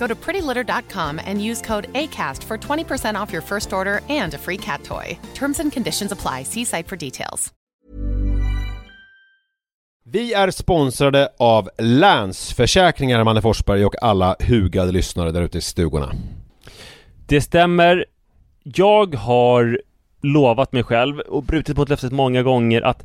Go to prettylitter.com and use code ACAST for 20% off your first order and a free cat toy. Terms and conditions apply. See site for details. Vi är sponsrade av Länsförsäkringar, Manne Forsberg och alla hugade lyssnare där ute i stugorna. Det stämmer. Jag har lovat mig själv och brutit mot löftet många gånger att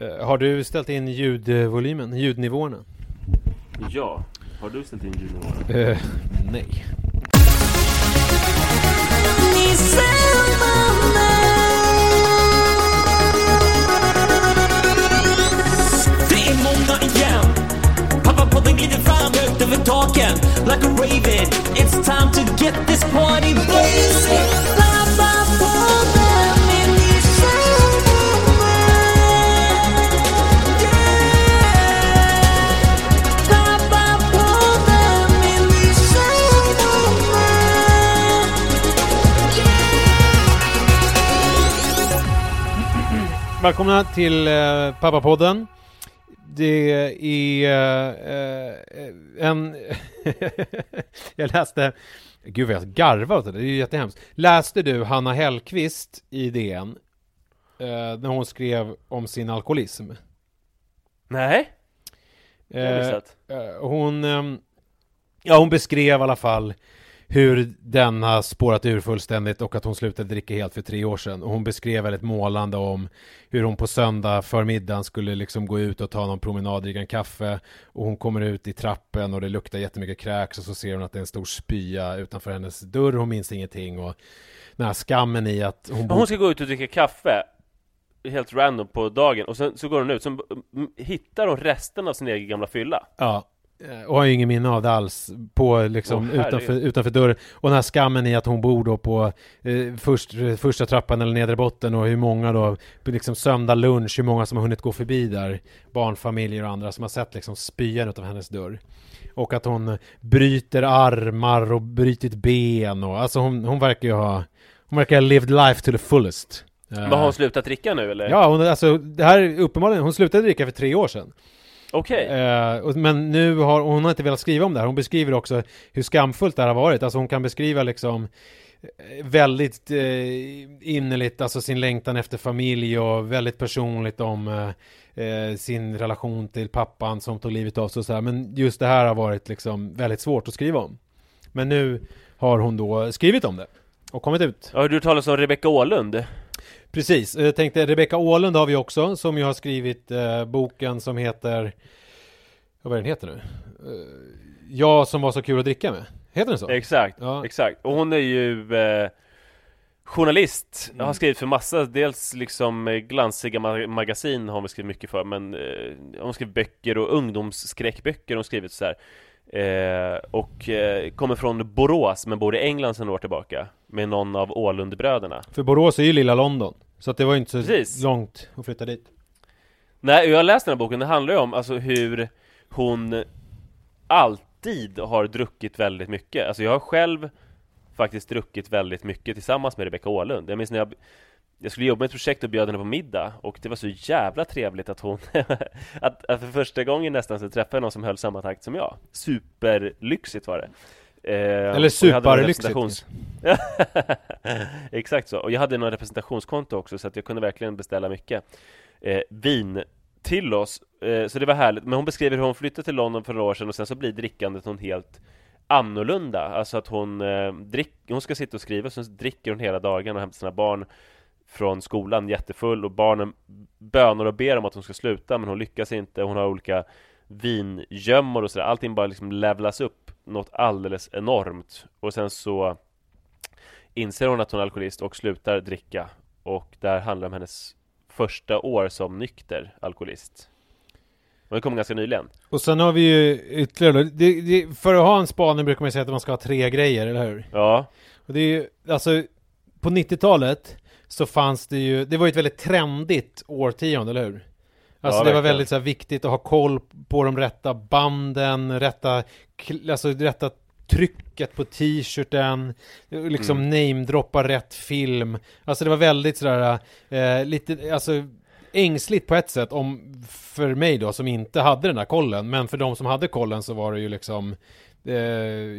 Eh, Har du ställt in ljudvolymen, ljudnivåerna? Ja, har du ställt in ljudnivåerna? Eh, nej. Det är måndag igen Pappapodden glider fram högt över taken Like a raven It's time to get this party blazing Välkomna till eh, Pappapodden. Det är eh, en... jag läste... Gud vad jag garvar åt det, det är ju jättehemskt. Läste du Hanna Hellqvist i DN? Eh, när hon skrev om sin alkoholism. Nej, Eh. Eh, hon, ehm, ja hon beskrev i alla fall hur den har spårat ur fullständigt och att hon slutade dricka helt för tre år sedan. Och hon beskrev väldigt målande om hur hon på söndag förmiddagen skulle liksom gå ut och ta någon promenad, dricka en kaffe. Och hon kommer ut i trappen och det luktar jättemycket kräks och så ser hon att det är en stor spya utanför hennes dörr, hon minns ingenting. Och den här skammen i att hon, Hon ska gå ut och dricka kaffe Helt random på dagen och sen så går hon ut, sen mm, hittar hon resten av sin egen gamla fylla. Ja, och har ju ingen minne av det alls på liksom herregud. utanför, utanför dörren. Och den här skammen i att hon bor då på eh, först, eh, första trappan eller nedre botten och hur många då, liksom söndag lunch, hur många som har hunnit gå förbi där, barnfamiljer och andra som har sett liksom spyan utav hennes dörr. Och att hon bryter armar och brytit ben och alltså hon, hon verkar ju ha, hon verkar ha lived life to the fullest. Eh, Men har hon slutat dricka nu eller? Ja, hon, alltså det här är uppenbarligen, hon slutade dricka för tre år sedan. Okej, Eh, och- men nu har hon har inte velat skriva om det här. Hon beskriver också hur skamfullt det här har varit. Alltså hon kan beskriva liksom eh, väldigt eh, innerligt, alltså sin längtan efter familj och väldigt personligt om eh, eh, sin relation till pappan som tog livet av sig och så här. Men just det här har varit liksom väldigt svårt att skriva om. Men nu har hon då skrivit om det och kommit ut. har du hört talas om Rebecca Åhlund? Precis, jag tänkte Rebecka Åhlund har vi också som ju har skrivit eh, boken som heter Vad är den heter nu? Eh, jag som var så kul att dricka med. Heter den så? Exakt, Ja. exakt. Och hon är ju eh, journalist, Mm. har skrivit för massa, dels liksom eh, glansiga ma- magasin har hon skrivit mycket för, men eh, hon har skrivit böcker och ungdomsskräckböcker har hon skrivit så här. Eh, och eh, kommer från Borås men bor i England sedan några år tillbaka med någon av Åhlundbröderna. För Borås är ju lilla London. Så att det var ju inte så Precis. långt att flytta dit. Nej, jag har läst den här boken, det handlar ju om alltså hur hon alltid har druckit väldigt mycket. Alltså jag har själv faktiskt druckit väldigt mycket tillsammans med Rebecca Åhlund. Jag minns när jag, jag skulle jobba med ett projekt och bjöd henne på middag och det var så jävla trevligt att hon att, att för första gången nästan så träffade jag någon som höll samma takt som jag. Superlyxigt var det. Eh, Eller superlyxigt. Exakt så, och jag hade någon representationskonto också så att jag kunde verkligen beställa mycket eh, vin till oss, eh, så det var härligt. Men hon beskriver hur hon flyttade till London för några år sedan och sen så blir drickandet hon helt annorlunda. Alltså att hon, eh, drick, hon ska sitta och skriva, sen dricker hon hela dagen och hämtar sina barn från skolan jättefull och barnen bönar och ber om att hon ska sluta men hon lyckas inte. Hon har olika vingömmor och sådär. Allting bara liksom levlas upp något alldeles enormt. Och sen så inser hon att hon är alkoholist och slutar dricka. Och där handlar det om hennes första år som nykter alkoholist. Och det kom ganska nyligen. Och sen har vi ju ytterligare det, det, För att ha en spaning brukar man säga att man ska ha tre grejer, eller hur? Ja, Och det är ju, alltså På 90-talet Så fanns det ju, det var ju ett väldigt trendigt årtionde, eller hur? Alltså Ja, det var väldigt så här, viktigt att ha koll på de rätta banden, rätta, alltså rätta trycket på t-shirten, liksom Mm. namedroppa rätt film. Alltså det var väldigt sådär, eh, lite, alltså ängsligt på ett sätt om, för mig då som inte hade den där kollen, men för de som hade kollen så var det ju liksom eh,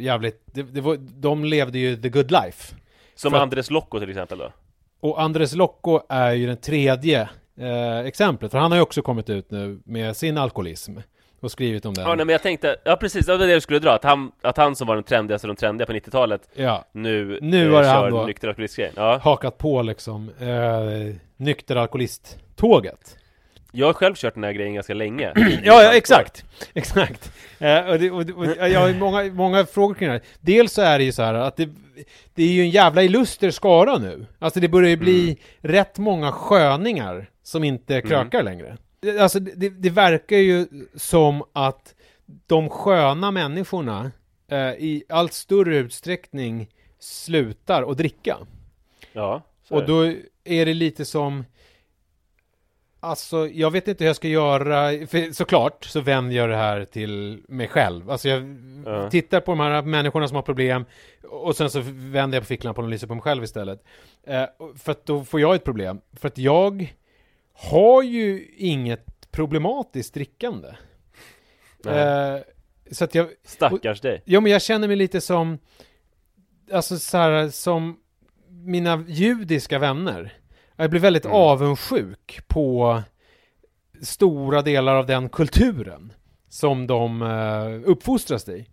jävligt, det, det var, de levde ju the good life. som För Andres Locco till exempel då. Och Andres Locco är ju den tredje eh, exemplet, för han har ju också kommit ut nu med sin alkoholism och skrivit om den. Ja, nej, men jag tänkte, ja precis, det var det jag skulle dra, att han, att han som var den trendigaste, de trendiga på 90-talet Ja, nu, Nu eh, var det han kör då. nykter alkoholistgrejen. Ja. hakat på liksom eh, nykter alkoholist-tåget. Jag har själv kört den här grejen ganska länge. Ja, ja exakt. Exakt. Eh, och det, och, och, jag har många, många frågor kring det här. Dels så är det ju så här att det, det är ju en jävla illuster skara nu. Alltså det börjar ju bli rätt många sköningar som inte krökar längre. Det- Alltså det, det, verkar ju som att de sköna människorna eh, i allt större utsträckning slutar att dricka. Ja, Och då är det lite som Alltså, jag vet inte hur jag ska göra, för såklart så vänder jag det här till mig själv. Alltså jag Ja. tittar på de här människorna som har problem och sen så vänder jag på ficklampan och lyser på mig själv istället. Eh, för att då får jag ett problem. För att jag har ju inget problematiskt drickande. Eh, så att jag, Stackars dig. Ja, men jag känner mig lite som, alltså så här, som mina judiska vänner. Jag blir väldigt Mm. avundsjuk på stora delar av den kulturen som de uh, uppfostras i.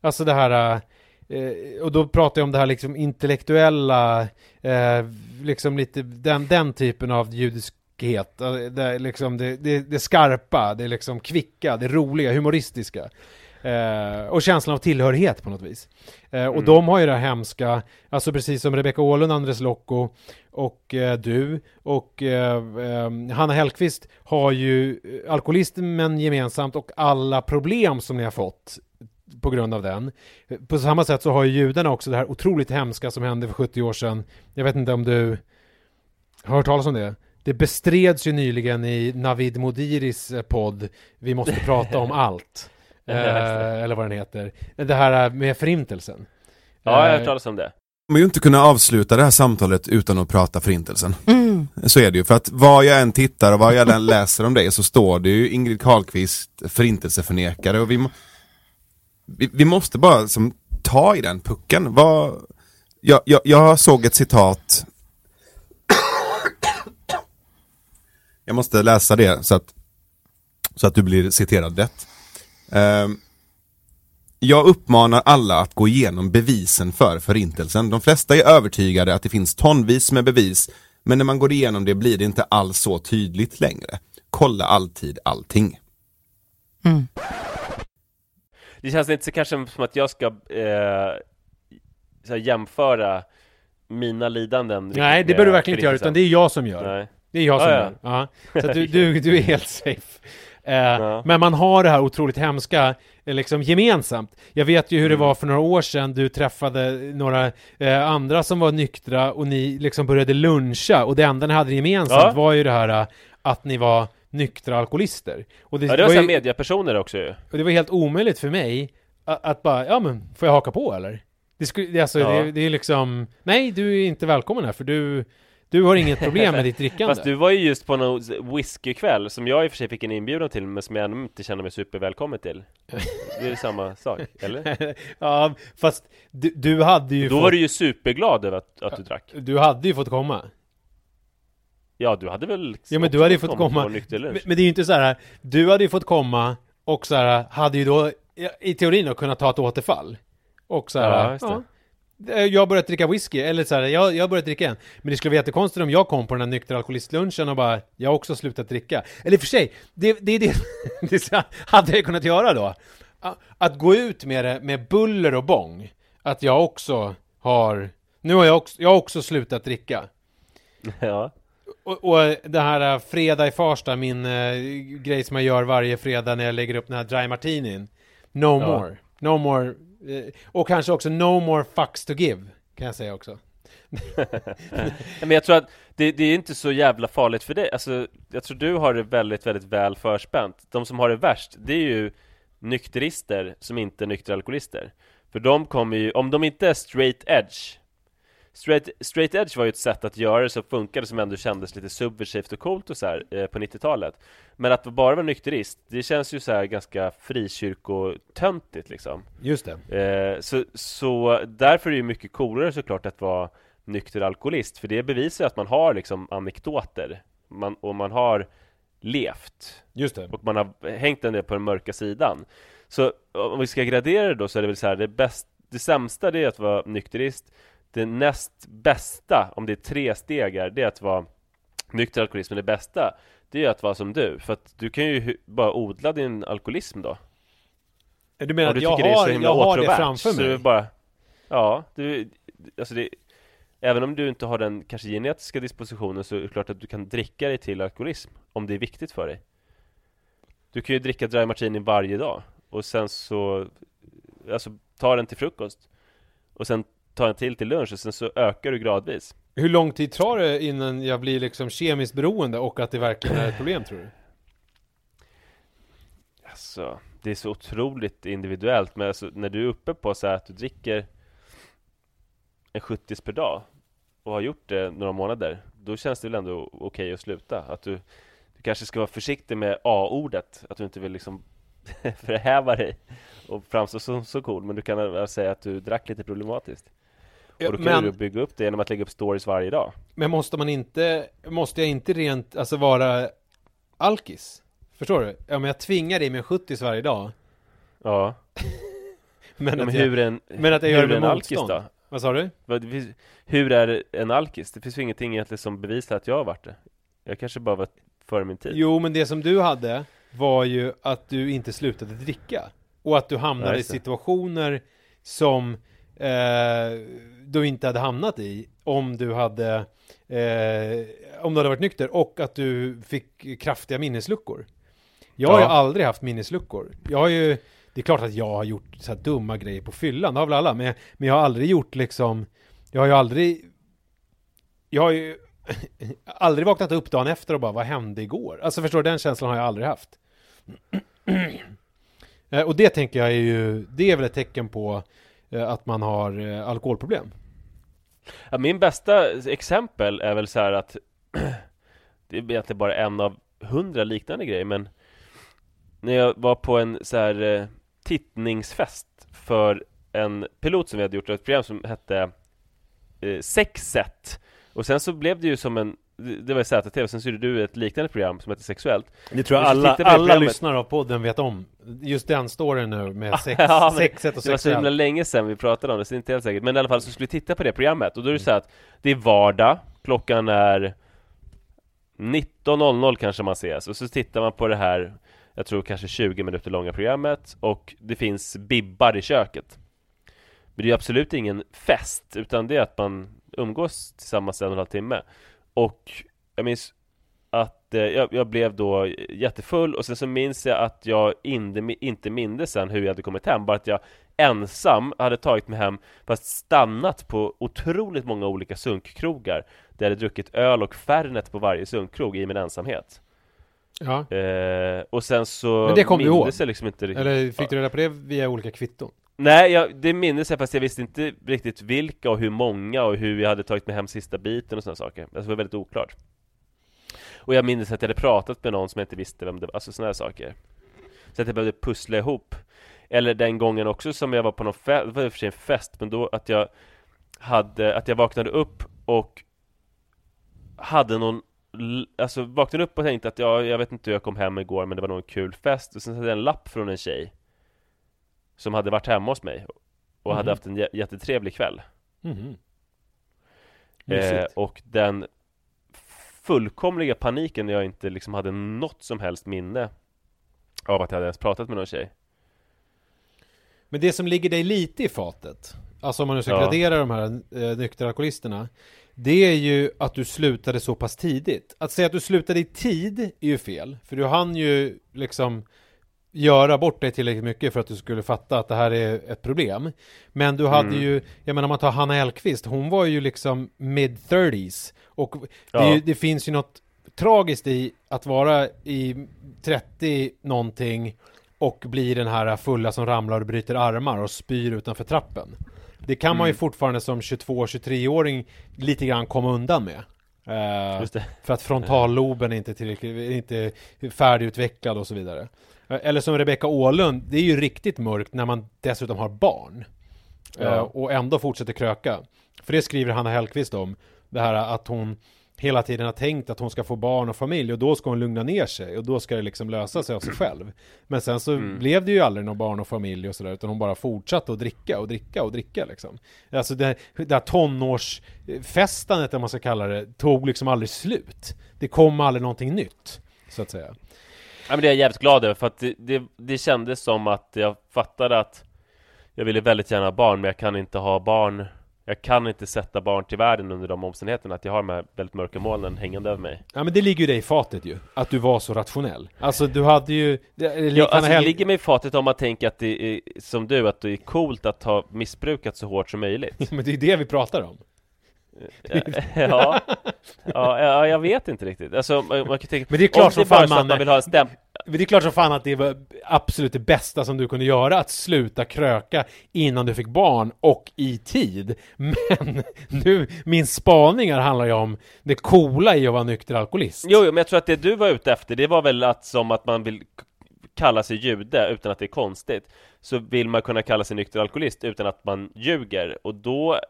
Alltså det här, eh, och då pratar jag om det här liksom intellektuella, eh, liksom lite den, den typen av judiskhet. eh, Det, är liksom det, det, det skarpa, det är liksom kvicka, det roliga, humoristiska. Eh, och känslan av tillhörighet på något vis. Eh, och Mm. de har ju det här hemska, alltså precis som Rebecca Åhlund, Andres Locco och eh, du och eh, eh, Hanna Hellqvist har ju eh, alkoholismen gemensamt och alla problem som ni har fått på grund av den. På samma sätt så har ju judarna också det här otroligt hemska som hände för 70 år sedan. Jag vet inte om du har hört talas om det? Det bestreds ju nyligen i Navid Modiris eh, podd Vi måste prata om allt. Eh, eller vad den heter. Det här med förintelsen. Ja, jag har hört talas om det. Kommer ju inte kunna avsluta det här samtalet utan att prata förintelsen. Så är det ju, för att vad jag än tittar och vad jag än läser om det så står det ju Ingrid Carlqvist förintelseförnekare och vi, må, vi, vi måste bara som, ta i den pucken. Vad, jag, jag, jag såg ett citat Jag måste läsa det så att, så att du blir citerad rätt. Ehm, jag uppmanar alla att gå igenom bevisen för förintelsen. De flesta är övertygade att det finns tonvis med bevis, Men när man går igenom det blir det inte alls så tydligt längre. Kolla alltid allting. Det känns inte så kanske som att jag ska eh, så här jämföra mina lidanden Nej, det bör du verkligen inte göra, utan det är jag som gör. Nej. Det är jag som ja. gör. Ja. Så att du, du, du är helt safe. Eh, Men man har det här otroligt hemska eh, liksom gemensamt. Jag vet ju hur det Mm. var för några år sedan, du träffade några eh, andra som var nyktra och ni liksom började luncha och det enda ni hade gemensamt Ja. var ju det här eh, att ni var nyktra alkoholister. Och det, Ja, det var var ju, här mediapersoner också ju. och det var helt omöjligt för mig att, att bara, ja men, får jag haka på eller? Det, skulle, det, alltså, Ja. det, det är liksom, nej du är inte välkommen här för du, du har inget problem med ditt drickande. Fast du var ju just på någon whiskykväll som jag i och för sig fick en inbjudan till men som jag ännu inte känner mig supervälkommen till. Det är samma sak, eller? ja, fast du, du hade ju Då fått, var du ju superglad över att, att du drack. du hade ju fått komma. Ja, du hade väl Ja men du hade ju fått komma. Men, men det är ju inte så här, du hade ju fått komma och så här, hade ju då i teorin då kunnat ta ett återfall. Och så här, Ja, jag har börjat dricka whisky, eller så här, jag, jag har börjat dricka igen. Men det skulle vara jättekonstigt om jag kom på den här nykter alkoholistlunchen och bara, jag har också slutat dricka. Eller i och för sig, det, det är det, det hade jag kunnat göra då. Att gå ut med det med buller och bång. Att jag också har, nu har jag också, jag har också slutat dricka. Ja. Och, och det här äh, fredag i Farsta, min äh, grej som jag gör varje fredag när jag lägger upp den här dry martinin. No Ja. more. No more. Eh, och kanske också no more fucks to give. Kan jag säga också. Men jag tror att det, det är inte så jävla farligt för dig. Alltså, jag tror du har det väldigt, väldigt väl förspänt. De som har det värst, det är ju nykterister som inte är nyktra alkoholister. För de kommer ju, om de inte är straight edge Straight, straight edge var ju ett sätt att göra det som funkade som ändå kändes lite subversivt och coolt och så här eh, på 90-talet Men att bara vara nykterist, det känns ju så här ganska frikyrkotöntigt liksom. Just det. Eh, så, så därför är det ju mycket coolare såklart att vara nykter alkoholist För det bevisar att man har liksom anekdoter. Man, Och man har levt. Just det. Och man har hängt en del på den mörka sidan. Så om vi ska gradera det då så är det väl så här Det, bäst, det sämsta det är att vara nykterist Det näst bästa, om det är tre stegar Det är att vara nykter alkoholist Men det bästa Det är att vara som du. För att du kan ju bara odla din alkoholism då. Du menar och att du jag det har, himla jag har det framför det mig? bara Ja, du, alltså det Även om du inte har den kanske genetiska dispositionen så är det klart att du kan dricka dig till alkoholism Om det är viktigt för dig. Du kan ju dricka dry martini varje dag Och sen så Alltså ta den till frukost Och sen ta en till till lunch och sen så ökar du gradvis. Hur lång tid tar det innan jag blir liksom kemiskt beroende och att det verkligen är ett problem tror du? Alltså, det är så otroligt individuellt men alltså, när du är uppe på så här att du dricker en 70 per dag och har gjort det några månader då känns det väl ändå okej att sluta. Att du, du kanske ska vara försiktig med A-ordet att du inte vill liksom förhäva dig och framstå som så cool men du kan säga att du drack lite problematiskt och då kan men- du bygga upp det genom att lägga upp stories varje dag Men måste man inte, måste jag inte rent, alltså vara alkis? Förstår du? Ja men jag tvingar dig med en 70 varje dag Ja, Men, men att hur jag, en, men att jag gör det med alkis motstånd då? Vad sa du? Hur är en alkis? Det finns ju ingenting egentligen som bevisar att jag har varit det Jag kanske bara var före min tid Jo men det som du hade var ju att du inte slutade dricka Och att du hamnade Ja, i situationer som eh, du inte hade hamnat i om du hade eh, om du hade varit nykter och att du fick kraftiga minnesluckor. Jag har ju Ja. aldrig haft minnesluckor. Jag har ju, det är klart att jag har gjort så här dumma grejer på fyllan, det har väl alla, men, men jag har aldrig gjort liksom, jag har ju aldrig, jag har ju aldrig vaknat upp dagen efter och bara, vad hände igår? Alltså förstår du, den känslan har jag aldrig haft. Eh, och det tänker jag är ju, det är väl ett tecken på Eh, att man har eh, alkoholproblem. Ja, min bästa exempel är väl så här att Det är egentligen bara en av hundra liknande grejer men När jag var på en så här eh, tittningsfest för en pilot som vi hade gjort, ett program som hette eh, Sexet Och sen så blev det ju som en det var ZTV, sen så gjorde du ett liknande program som hette Sexuellt Det tror jag så alla, alla programmet. lyssnare av podden vet om. Just den storyn nu med sex, Ja, sexet och Det var så himla sexuellt. länge sedan vi pratade om det, så det är inte helt säkert Men i alla fall så skulle vi titta på det programmet och då är det så här att Det är vardag Klockan är 19.00 kanske man ses och så tittar man på det här Jag tror kanske 20 minuter långa programmet och det finns bibbar i köket Men det är absolut ingen fest utan det är att man umgås tillsammans en och en halv timme Och jag minns att eh, jag, jag blev då jättefull och sen så minns jag att jag inte, inte mindes sen hur jag hade kommit hem Bara att jag ensam hade tagit mig hem fast stannat på otroligt många olika sunkkrogar Där jag hade druckit öl och Fernet på varje sunkkrog i min ensamhet Ja. eh, Och sen så Men det kom du ihåg? mindes jag liksom inte riktigt Eller fick du reda på det via olika kvitton? Nej, jag, det minns jag fast jag visste inte riktigt vilka och hur många och hur jag hade tagit mig hem sista biten och sådana saker. Alltså det var väldigt oklart. Och jag minns att jag hade pratat med någon som jag inte visste vem det var, alltså sådana här saker. Så att jag behövde pussla ihop. Eller den gången också som jag var på någon fest, det var i och för sig en fest men då att jag hade, att jag vaknade upp och hade någon Alltså vaknade upp och tänkte att ja, jag vet inte hur jag kom hem igår men det var nog en kul fest. Och sen hade jag en lapp från en tjej. Som hade varit hemma hos mig och hade Mhm. haft en jä- jättetrevlig kväll Mhm. eh. Och den fullkomliga paniken när jag inte liksom hade något som helst minne Av att jag hade ens pratat med någon tjej Men det som ligger dig lite i fatet, alltså om man nu ska Ja. gradera de här eh, nyktra alkoholisterna, det är ju att du slutade så pass tidigt. Att säga att du slutade i tid är ju fel, för du hann ju liksom göra bort dig tillräckligt mycket för att du skulle fatta att det här är ett problem. Men du hade Mm. ju, jag menar om man tar Hanna Hellquist, hon var ju liksom mid-30s och det, Ja. ju, det finns ju något tragiskt i att vara i 30 någonting och bli den här fulla som ramlar och bryter armar och spyr utanför trappen. Det kan man ju Mm. fortfarande som 22-23-åring lite grann komma undan med. Det. för att frontalloben är inte tillräckligt, inte färdigutvecklad och så vidare. Eh, Eller som Rebecca Åhlund, det är ju riktigt mörkt när man dessutom har barn. Eh, Ja. och ändå fortsätter kröka. För det skriver Hanna Hellquist om. Det här att hon hela tiden har tänkt att hon ska få barn och familj och då ska hon lugna ner sig och då ska det liksom lösa sig av sig själv. Men sen så Mm. blev det ju aldrig någon barn och familj och sådär utan hon bara fortsatte att dricka och dricka och dricka liksom. Alltså det, det här tonårsfestandet, om man ska kalla det, tog liksom aldrig slut. Det kom aldrig någonting nytt, så att säga. Ja men det är jag jävligt glad över för att det, det, det kändes som att jag fattade att Jag ville väldigt gärna ha barn men jag kan inte ha barn Jag kan inte sätta barn till världen under de omständigheterna att jag har de här väldigt mörka molnen hängande över mig Ja men det ligger ju dig i fatet ju, att du var så rationell. Alltså du hade ju... Det, Ja, alltså det ligger mig i fatet om man tänker att det är som du, att det är coolt att ha missbrukat så hårt som möjligt Men det är det vi pratar om. ja, ja, ja, jag vet inte riktigt. Alltså, man, man kan tänka, Men det är klart om som fan, Manne. man vill ha en stäm... Det är klart som fan att det var absolut det bästa som du kunde göra, att sluta kröka innan du fick barn och i tid. Men nu, min spaningar handlar ju om det coola i att vara nykter alkoholist. Jo, jo, men jag tror att det du var ute efter, det var väl att som att man vill kalla sig jude utan att det är konstigt Så vill man kunna kalla sig nykter alkoholist utan att man ljuger och då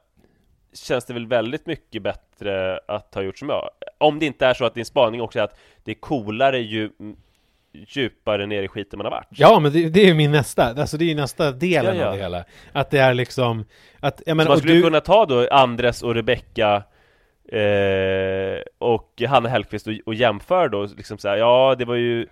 Känns det väl väldigt mycket bättre att ha gjort som jag Om det inte är så att din spaning också är att det är coolare ju djupare ner i skiten man har varit Ja, men det, det är ju min nästa, alltså det är ju nästa delen Ja, ja. av det hela. Att det är liksom, att, jag Så menar, man och skulle du, kunna ta då Andres och Rebecca eh, och Hanna Hellquist och, och jämföra då liksom så här, ja det var ju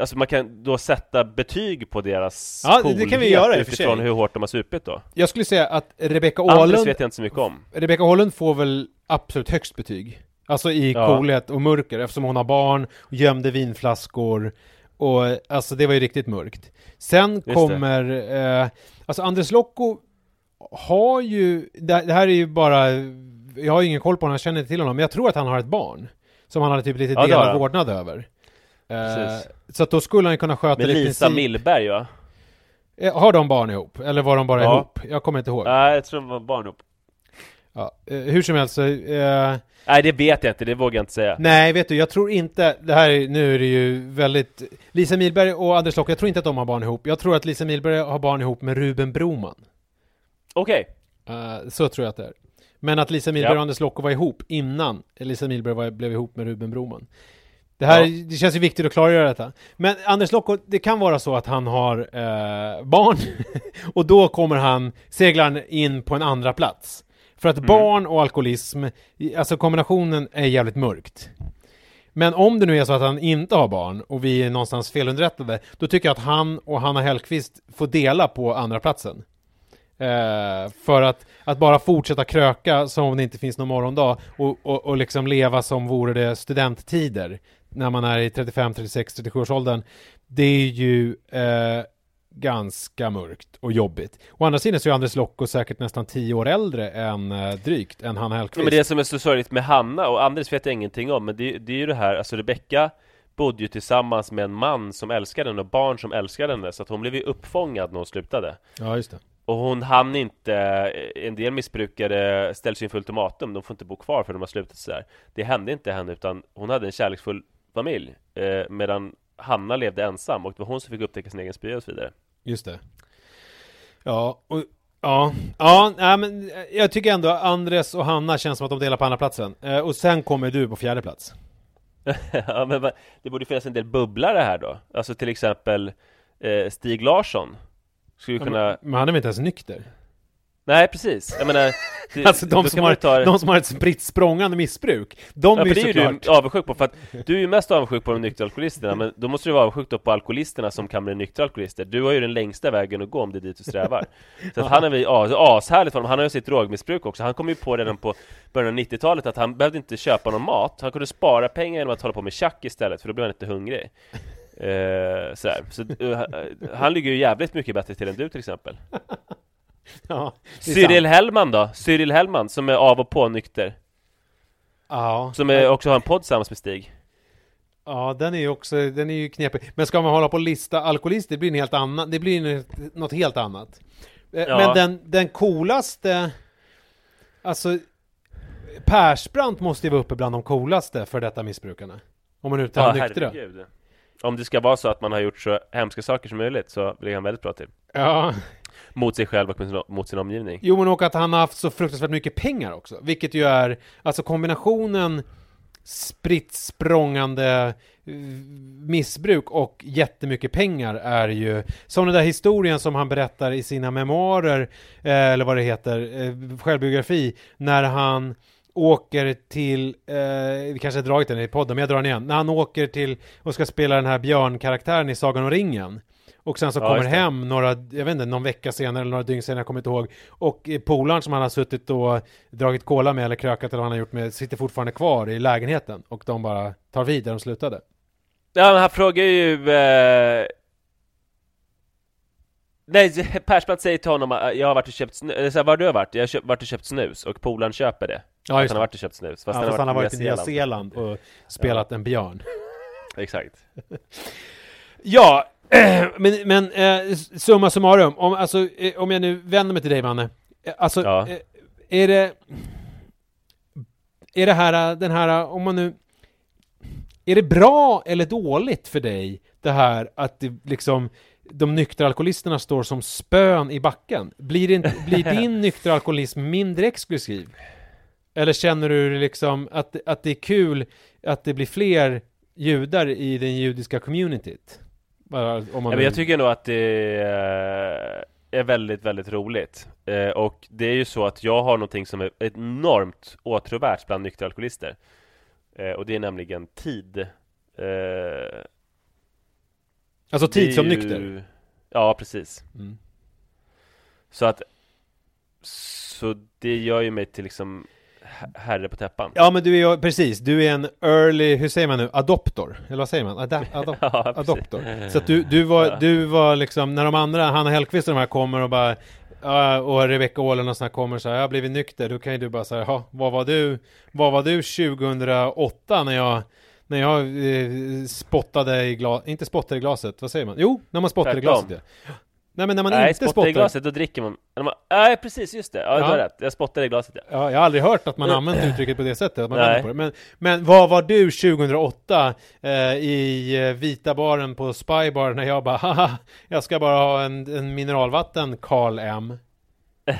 Alltså man kan då sätta betyg på deras Ja, det- det kan vi göra utifrån hur hårt de har supit då jag skulle säga att Rebecca Andres Åhlund, vet jag inte så mycket om Rebecca Åhlund får väl absolut högst betyg. Alltså i Ja. coolhet och mörker, eftersom hon har barn, gömde vinflaskor, och alltså det var ju riktigt mörkt. Sen det. kommer, eh, alltså Andres Locco har ju, det, det här är ju bara, jag har ju ingen koll på honom, jag känner inte till honom, men jag tror att han har ett barn. Som han hade typ lite Ja, delad vårdnad över. Eh, så att då skulle han ju kunna sköta Med det i Lisa princip- Millberg va? Eh, Har de barn ihop? Eller var de bara Ja. ihop? Jag kommer inte ihåg. Nej, jag tror de var barn ihop Ja, eh, hur som helst så, eh, Nej det vet jag inte, det vågar jag inte säga Nej, vet du, jag tror inte, det här är, nu är det ju väldigt, Lisa Milberg och Anders Lock, jag tror inte att de har barn ihop. Jag tror att Lisa Milberg har barn ihop med Ruben Broman. Okej, Eh, så tror jag att det är. Men att Lisa Milberg Ja. och Anders Locke var ihop innan Lisa Milberg var, blev ihop med Ruben Broman. Det här, Ja. det känns ju viktigt att klargöra detta. Men Anders Locke, det kan vara så att han har eh, barn och då kommer han, seglar in på en andra plats. För att barn och alkoholism, alltså kombinationen är jävligt mörkt. Men om det nu är så att han inte har barn och vi är någonstans felunderrättade, då tycker jag att han och Hanna Hellquist får dela på andra platsen. Eh, för att, att bara fortsätta kröka som om det inte finns någon morgondag och, och, och liksom leva som vore det studenttider när man är i 35, 36, 37 års åldern. Det är ju eh, ganska mörkt och jobbigt. Å andra sidan så är Andres Lokko säkert nästan 10 år äldre än eh, drygt än Hanna Ja, Hellquist. Men det som är så sorgligt med Hanna och Anders vet jag ingenting om Men det, det är ju det här, alltså Rebecca bodde ju tillsammans med en man som älskade henne och barn som älskade henne Så att hon blev ju uppfångad när hon slutade Ja, just det. Och hon hann inte, en del missbrukare ställs inför ultimatum De får inte bo kvar för de har slutat sådär Det hände inte henne utan hon hade en kärleksfull familj eh, Medan Hanna levde ensam och det var hon som fick upptäcka sin egen spya och så vidare Just det. Ja, och, ja, ja, nej, men eh, jag tycker ändå Andres och Hanna känns som att de delar på andra platsen. Eh, och sen kommer du på fjärde plats. ja, men va- det borde finnas en del bubblare här då Alltså till exempel eh, Stig Larsson Skulle ju kunna Men han är väl inte ens nykter? Nej precis, jag menar det, Alltså de som, har, ta... de som har ett spritt språngande missbruk. De Ja, är ju det är ju såklart... du avundsjuk på, för att du är ju mest avundsjuk på de nyktra alkoholisterna Men då måste du vara avundsjuk då på alkoholisterna som kan bli nyktra alkoholister. Du har ju den längsta vägen att gå om det är dit du strävar. Så att han är väl as, ashärligt för honom, han har ju sitt drogmissbruk också. Han kom ju på redan på början av 90-talet att han behövde inte köpa någon mat. Han kunde spara pengar genom att hålla på med tjack istället, för då blev han inte hungrig. Eh, sådär. Så eh, han ligger ju jävligt mycket bättre till än du till exempel Ja, Cyril sant. Hellman då? Cyril Hellman som är av och på nykter Ja, Som är, också har en podd tillsammans med Stig ja, den är ju också, den är ju knepig. Men ska man hålla på och lista alkoholister, det blir en helt annan, det blir något helt annat. Eh, Ja. Men den, den coolaste, alltså Persbrandt måste ju vara uppe bland de coolaste för detta missbrukarna. Om man nu tar nyktra. herregud. Om det ska vara så att man har gjort så hemska saker som möjligt så ligger han väldigt bra till Ja, mot sig själv och mot sin, mot sin omgivning jo men och att han har haft så fruktansvärt mycket pengar också. Vilket ju är, alltså kombinationen spritt språngande eh, missbruk och jättemycket pengar är ju som den där historien som han berättar i sina memoarer eh, eller vad det heter, eh, självbiografi när han åker till, eh, vi kanske har dragit den i podden, men jag drar den igen. När han åker till och ska spela den här björnkaraktären i Sagan om ringen. Och sen så Ja, kommer hem några, jag vet inte, någon vecka senare eller några dygn senare, jag kommer inte ihåg. Och eh, polaren som han har suttit och dragit cola med eller krökat eller vad han har gjort med, sitter fortfarande kvar i lägenheten. Och de bara tar vid där de slutade. Ja men han frågar ju eh... Nej, Persbrandt säger till honom att jag har varit och köpt snus, var har du varit? Jag har köpt, varit och köpt snus och polaren köper det Ja, Att just han det. har varit och köpt snus, fast Ja, han, fast han har varit i Nya Zeeland. Och spelat en björn. Exakt Ja, men, men eh, summa summarum, om, alltså, eh, om jag nu vänder mig till dig Manne. Eh, Alltså, Ja. eh, är det... Är det här, eh, den här, eh, om man nu... Är det bra eller dåligt för dig, det här att det liksom de nyktra alkoholisterna står som spön i backen? Blir, det inte, blir din nyktra alkoholism mindre exklusiv? Eller känner du liksom att, att det är kul att det blir fler judar i den judiska communityt? Bara om man Ja, jag tycker nog att det eh, är väldigt, väldigt roligt. Eh, Och det är ju så att jag har någonting som är enormt åtråvärt bland nyktra alkoholister. Eh, Och det är nämligen tid. Alltså tid som ju- nykter? Ja, precis. Mm. Så att Så det gör ju mig till liksom Herre på täppan Ja men du är ju, precis, du är en early, hur säger man nu, adoptor? Eller vad säger man? Ada, adop, Ja, adoptor. Så att du, du var, du var liksom, när de andra, Hanna Hellquist och de här kommer och bara och Rebecca Åhlen och såna här kommer så här, jag har blivit nykter, då kan ju du bara säga, ja, vad var du, vad var du 2008 när jag när jag eh, spottade i glas, inte spottade i glaset, vad säger man? Jo, när man spottar i glaset ja. Nej men när man Nej, inte spotta spottar i glaset, då dricker man man- Nej, precis, just det! Ja, du Ja. har rätt, jag spottar i glaset ja Ja, jag har aldrig hört att man använt uttrycket på det sättet, att man Nej. på det. Men, men vad var du 2008 eh, i eh, vita baren på Spybar när jag bara haha, jag ska bara ha en, en mineralvatten, Carl M.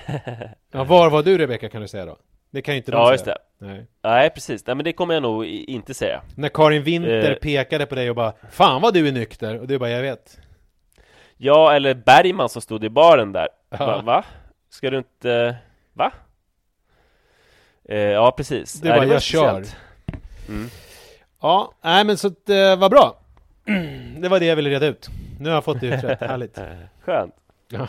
Ja, var var du Rebecka kan du säga då? Det kan ju inte de Ja, säga. just det Nej. Nej, precis, nej men det kommer jag nog inte säga När Karin Winter Eh. pekade på dig och bara Fan vad du är nykter! Och du bara, jag vet. Ja, eller Bergman som stod i baren där Ja. Va? Va? Ska du inte... Va? Eh, ja, precis. Det Nej, var var jag kör. speciellt. Mm. Ja, nej men så att, eh, vad bra. Det var det jag ville reda ut. Nu har jag fått det utrett, härligt. Skönt. Ja.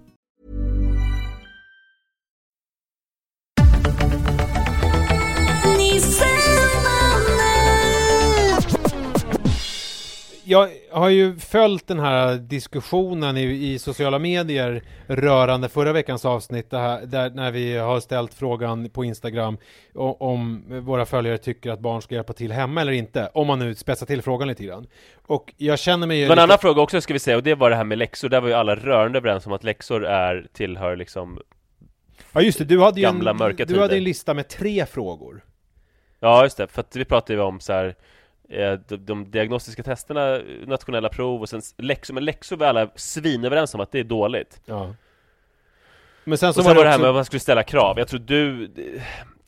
Jag har ju följt den här diskussionen i, i sociala medier rörande förra veckans avsnitt, här, där, när vi har ställt frågan på Instagram o- om våra följare tycker att barn ska hjälpa till hemma eller inte, om man nu spetsar till frågan lite grann. Och jag känner mig ju Det var en annan fråga också ska vi säga, och det var det här med läxor. Där var ju alla rörande överens om att läxor är, tillhör liksom Ja just det, du hade ju en, du hade en lista med tre frågor. Ja just det, för att vi pratade ju om så här de, de diagnostiska testerna, nationella prov och sen läxor, men läxor var alla svinöverens om att det är dåligt. Ja. Men sen Och så sen var det här också- med att man skulle ställa krav. Jag tror du eh,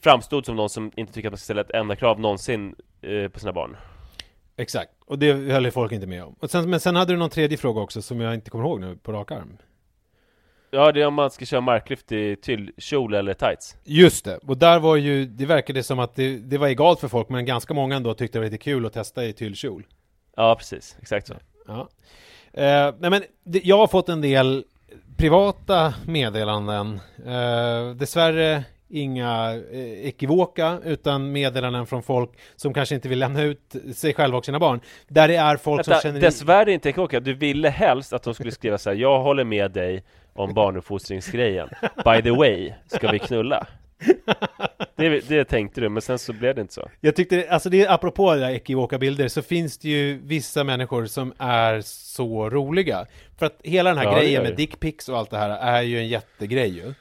framstod som någon som inte tycker att man ska ställa ett enda krav någonsin eh, på sina barn. Exakt, och det höll folk inte med om. Och sen, men sen hade du någon tredje fråga också som jag inte kommer ihåg nu på rak arm. Ja, det är om man ska köra marklyft i tyllkjol eller tights. Just det, och där var ju, det verkade som att det, det var egalt för folk, men ganska många ändå tyckte det var lite kul att testa i tyllkjol. Ja, precis. Exakt så. Ja. Eh, nej men, det, jag har fått en del privata meddelanden. Eh, dessvärre inga eh, ekivoka, utan meddelanden från folk som kanske inte vill lämna ut sig själva och sina barn. Där det är folk som Vänta, känner... dessvärre inte Ekoka, du ville helst att de skulle skriva så här: Jag håller med dig om barnuppfostringsgrejen By the way, ska vi knulla? Det, det tänkte du, men sen så blev det inte så Jag tyckte, alltså det, apropå det där ekivoka bilder, så finns det ju vissa människor som är så roliga. För att hela den här Ja, grejen med dickpics och allt det här är ju en jättegrej ju.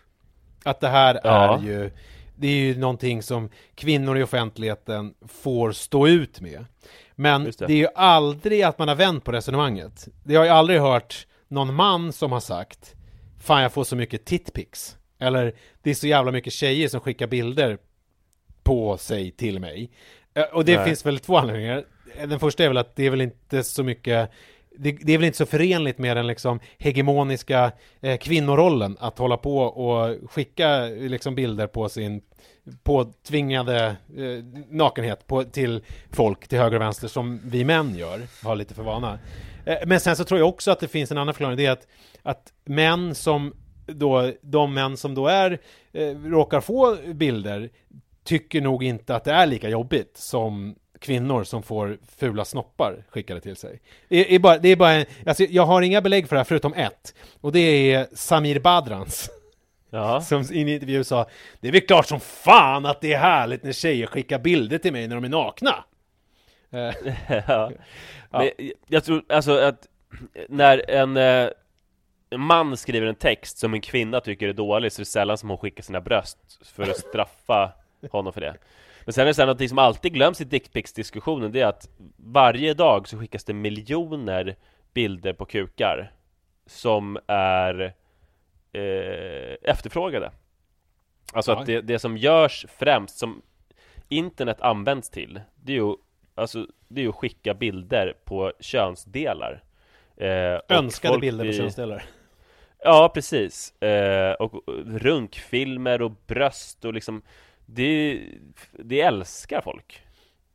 Att det här Ja. är ju, det är ju någonting som kvinnor i offentligheten får stå ut med. Men det. det. är ju aldrig att man har vänt på resonemanget. Det har jag aldrig hört någon man som har sagt Fan jag får så mycket titpics. Eller det är så jävla mycket tjejer som skickar bilder på sig till mig. Eh, Och det Nej. finns väl två anledningar. Den första är väl att det är väl inte så mycket det, det är väl inte så förenligt med den liksom hegemoniska eh, kvinnorollen att hålla på och skicka liksom bilder på sin påtvingade eh, nakenhet på, till folk till höger och vänster som vi män gör, har lite för vana. Eh, men sen så tror jag också att det finns en annan förklaring, det är att, att män som då, de män som då är, eh, råkar få bilder tycker nog inte att det är lika jobbigt som kvinnor som får fula snoppar skickade till sig. Det är bara, det är bara en, alltså jag har inga belägg för det här förutom ett. Och det är Samir Badrans. Ja, Som i en intervju sa Det är väl klart som fan att det är härligt när tjejer skickar bilder till mig när de är nakna. Eh, ja. Men jag tror alltså att när en, eh, en man skriver en text som en kvinna tycker är dålig så är det sällan som hon skickar sina bröst för att straffa honom för det. Men sen är det så här som alltid glöms i dickpics-diskussionen, det är att varje dag så skickas det miljoner bilder på kukar som är eh, efterfrågade. Alltså Ja. att det, det som görs främst, som internet används till, det är ju, alltså, det är ju att skicka bilder på könsdelar. Eh, önskade bilder på könsdelar. Ja, precis. Eh, och och runkfilmer och bröst och liksom det, det älskar folk.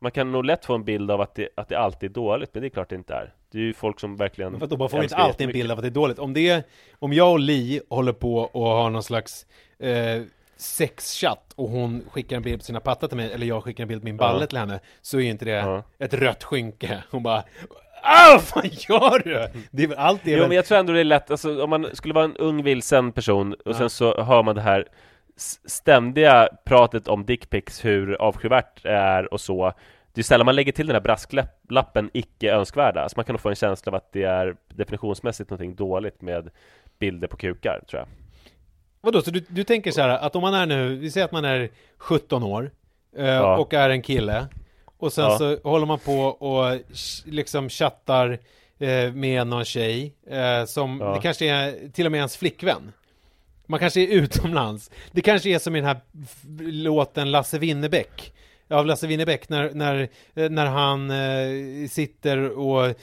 Man kan nog lätt få en bild av att det, att det alltid är dåligt, men det är klart det inte är. Det är ju folk som verkligen För att man får inte alltid en bild av att det är dåligt. Om det är, om jag och Li håller på och har någon slags eh, sexchatt och hon skickar en bild på sina pattar till mig eller jag skickar en bild på min balle Ja. till henne så är inte det Ja. ett rött skynke. Hon bara Ah, vad fan gör du? Det är väl allt det är Jo väl... men jag tror ändå det är lätt, alltså om man skulle vara en ung vilsen person och sen så hör man det här ständiga pratet om dickpics, hur avskyvärt det är och så Det är sällan man lägger till den här brasklappen icke önskvärda, alltså man kan nog få en känsla av att det är definitionsmässigt någonting dåligt med bilder på kukar, tror jag Vadå, så du, du tänker så här att om man är nu, vi säger att man är 17 år eh, Ja. och är en kille och sen Ja. så håller man på och ch- liksom chattar eh, med någon tjej eh, som, Ja. det kanske är till och med ens flickvän. Man kanske är utomlands. Det kanske är som i den här låten Lasse Winnerbäck. Av Lasse Winnerbäck när, när, eh, när han eh, sitter och eh,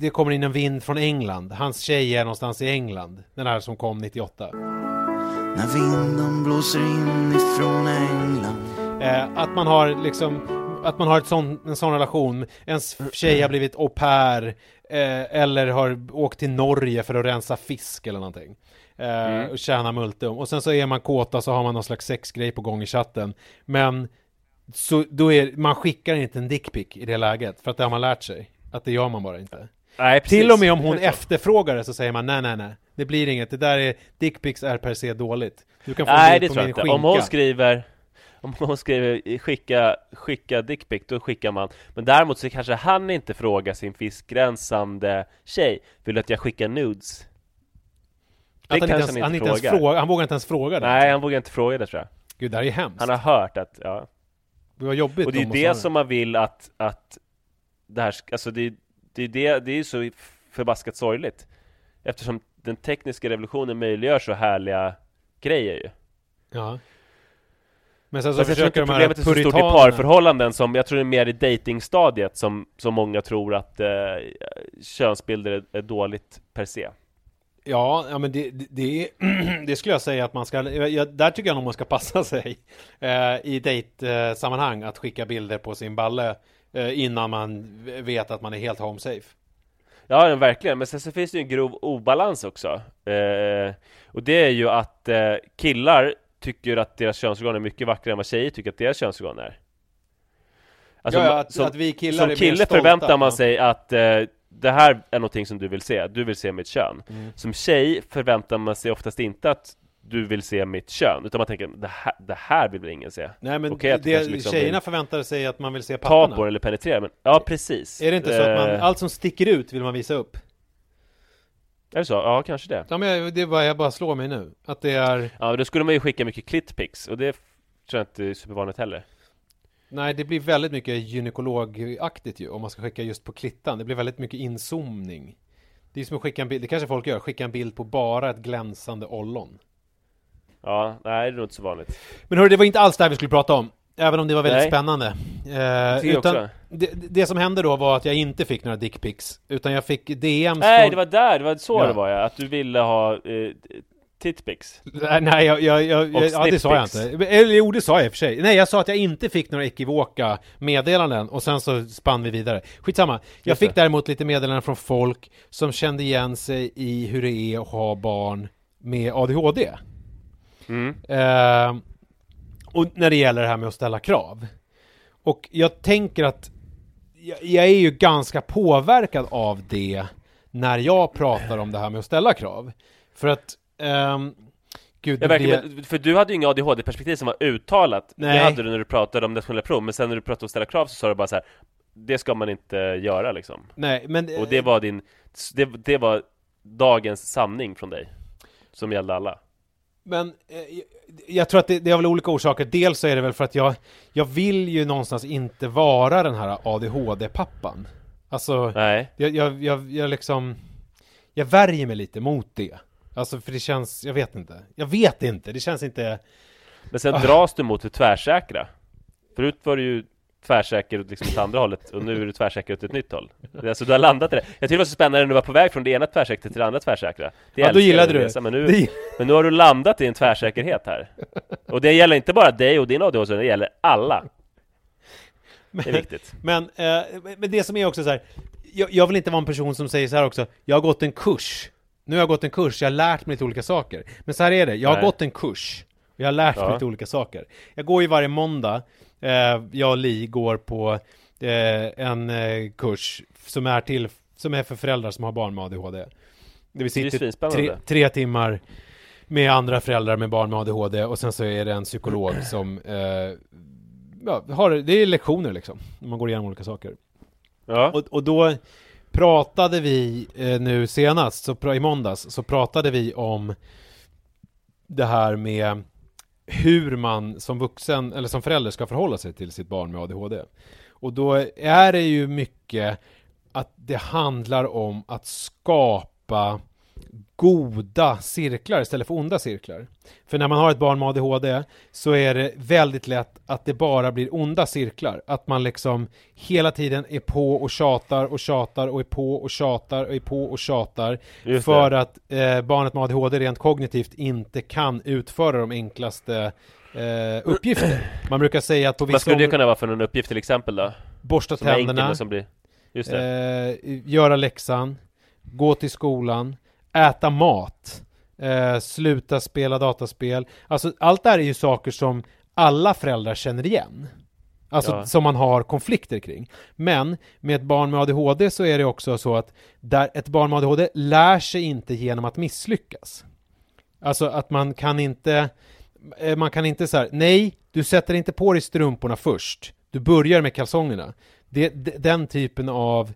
det kommer in en vind från England. Hans tjej är någonstans i England. Den här som kom 98. När vinden blåser in ifrån England Eh, att man har liksom att man har ett sån, en sån relation, ens tjej har blivit au pair eh, eller har åkt till Norge för att rensa fisk eller någonting. Eh, Och tjäna multum. Och sen så är man kåta så har man någon slags sexgrej på gång i chatten. Men så då är, man skickar inte en dickpic i det läget för att det har man lärt sig. Att det gör man bara inte. Nej, precis. Till och med om hon efterfrågar det så säger man nej nej nej. Det blir inget, det där är, dickpics är per se dåligt. Du kan få Nej det på tror jag min inte, skinka. om hon skriver om hon skriver skicka, skicka dickpic, då skickar man Men däremot så kanske han inte frågar sin fiskgränsande tjej Vill du att jag skickar nudes? Det han, inte ens, han inte inte ens frågar. frågar, han vågar inte ens fråga det. Nej, han vågar inte fråga det tror jag Gud, det här är hemskt. Han har hört att, ja Det var jobbigt Och det är det som man vill att, att det här, alltså det, det är det, det är ju så förbaskat sorgligt Eftersom den tekniska revolutionen möjliggör så härliga grejer ju Ja. Men sen så Fast jag tror försöker inte de här problemet är så stort i parförhållanden som, jag tror det är mer i datingstadiet som, som många tror att eh, könsbilder är, är dåligt per se Ja, ja men det, det, det, skulle jag säga att man ska, jag, där tycker jag nog man ska passa sig eh, i dejtsammanhang att skicka bilder på sin balle eh, innan man vet att man är helt home safe. Ja, verkligen. Men sen så finns det ju en grov obalans också. Eh, och det är ju att eh, killar tycker att deras könsorgan är mycket vackrare än vad tjejer tycker att deras könsorgan är. Alltså, Ja, ja, att- som, att vi killar som kille förväntar man sig att eh, det här är någonting som du vill se, du vill se mitt kön. Mm. Som tjej förväntar man sig oftast inte att du vill se mitt kön, utan man tänker det här, det här vill väl ingen se? Nej men du det, liksom tjejerna förväntar sig att man vill se ta pattarna. på det eller penetrera, men ja precis. Är det inte så att man, Eh, allt som sticker ut vill man visa upp? Är det så? Ja, kanske det. Ja men jag- det bara, jag bara slår mig nu. Att det är, Ja, då skulle man ju skicka mycket clitpics och det tror jag inte är supervanligt heller. Nej det blir väldigt mycket gynekologaktigt ju om man ska skicka just på klittan. Det blir väldigt mycket inzoomning. Det är som att skicka en bild, det kanske folk gör, skicka en bild på bara ett glänsande ollon. Ja, nej det är nog inte så vanligt. Men hörru, det var inte alls det här vi skulle prata om. Även om det var väldigt Nej. spännande. Eh, utan det, det som hände då var att jag inte fick några dickpics. Utan jag fick DMs Nej, från... det var där, det var så Ja. det var ja, att du ville ha eh, titpics. Nej, jag, jag, jag, Och ja, det sa jag inte. Eller jo, det sa jag i och för sig. Nej, jag sa att jag inte fick några ekivoka meddelanden och sen så spann vi vidare. Skitsamma. Jag Just fick det. däremot lite meddelanden från folk som kände igen sig i hur det är att ha barn med ADHD. Mm. Eh, och när det gäller det här med att ställa krav. Och jag tänker att jag, jag är ju ganska påverkad av det när jag pratar om det här med att ställa krav. För att, ehm, gud, Ja, det verkligen, men- för du hade ju inga ADHD-perspektiv som var uttalat. Nej. Det hade du när du pratade om nationella prov, men sen när du pratade om att ställa krav så sa du bara så här. Det ska man inte göra liksom. Nej, men... Och det var din, det, det var dagens sanning från dig. Som gällde alla. Men eh, jag- tror att det, det har väl olika orsaker. Dels så är det väl för att jag, jag vill ju någonstans inte vara den här ADHD-pappan. Alltså, Nej. jag, jag, jag, jag liksom, jag värjer mig lite mot det. Alltså för det känns, jag vet inte. Jag vet inte, det känns inte... Men sen Ah. dras du mot det tvärsäkra. Förut var du ju tvärsäker liksom åt andra hållet och nu är du tvärsäker åt ett nytt håll. Det Alltså du har landat i det. Jag tyckte det var så spännande när du var på väg från det ena tvärsäkra till det andra tvärsäkra. Det Ja, då gillade du resa, Men det. nu, men nu har du landat i en tvärsäkerhet här. Och det gäller inte bara dig och din ADHD, det gäller alla. Det är viktigt. Men, eh, men det som är också så här, jag, jag vill inte vara en person som säger så här också, jag har gått en kurs. Nu har jag gått en kurs, jag har lärt mig lite olika saker. Men så här är det, jag har Nej. gått en kurs. Och jag har lärt mig Ja. lite olika saker. Jag går ju varje måndag, eh, jag och Li går på eh, en eh, kurs som är till, som är för föräldrar som har barn med ADHD. Där vi Det är sitter tre, svinspännande. tre timmar med andra föräldrar med barn med ADHD och sen så är det en psykolog som eh, ja, har, det är lektioner liksom. Man går igenom olika saker. Ja. Och, och då pratade vi eh, nu senast, så pra, i måndags, så pratade vi om det här med hur man som vuxen eller som förälder ska förhålla sig till sitt barn med ADHD. Och då är det ju mycket att det handlar om att skapa goda cirklar istället för onda cirklar. För när man har ett barn med ADHD så är det väldigt lätt att det bara blir onda cirklar. Att man liksom hela tiden är på och tjatar och tjatar och är på och tjatar och är på och tjatar. För att eh, barnet med ADHD rent kognitivt inte kan utföra de enklaste eh, uppgifter. Man brukar säga att på Vad vissa skulle det kunna vara för någon uppgift till exempel då? borsta Som enkel tänderna, som blir... Just det. eh, göra läxan, gå till skolan, äta mat, eh, sluta spela dataspel. Alltså allt det här är ju saker som alla föräldrar känner igen. Alltså Ja. som man har konflikter kring. Men med ett barn med ADHD så är det också så att där ett barn med ADHD lär sig inte genom att misslyckas. Alltså att man kan inte eh, man kan inte så här, nej, du sätter inte på dig strumporna först. Du börjar med kalsongerna. Det, den typen av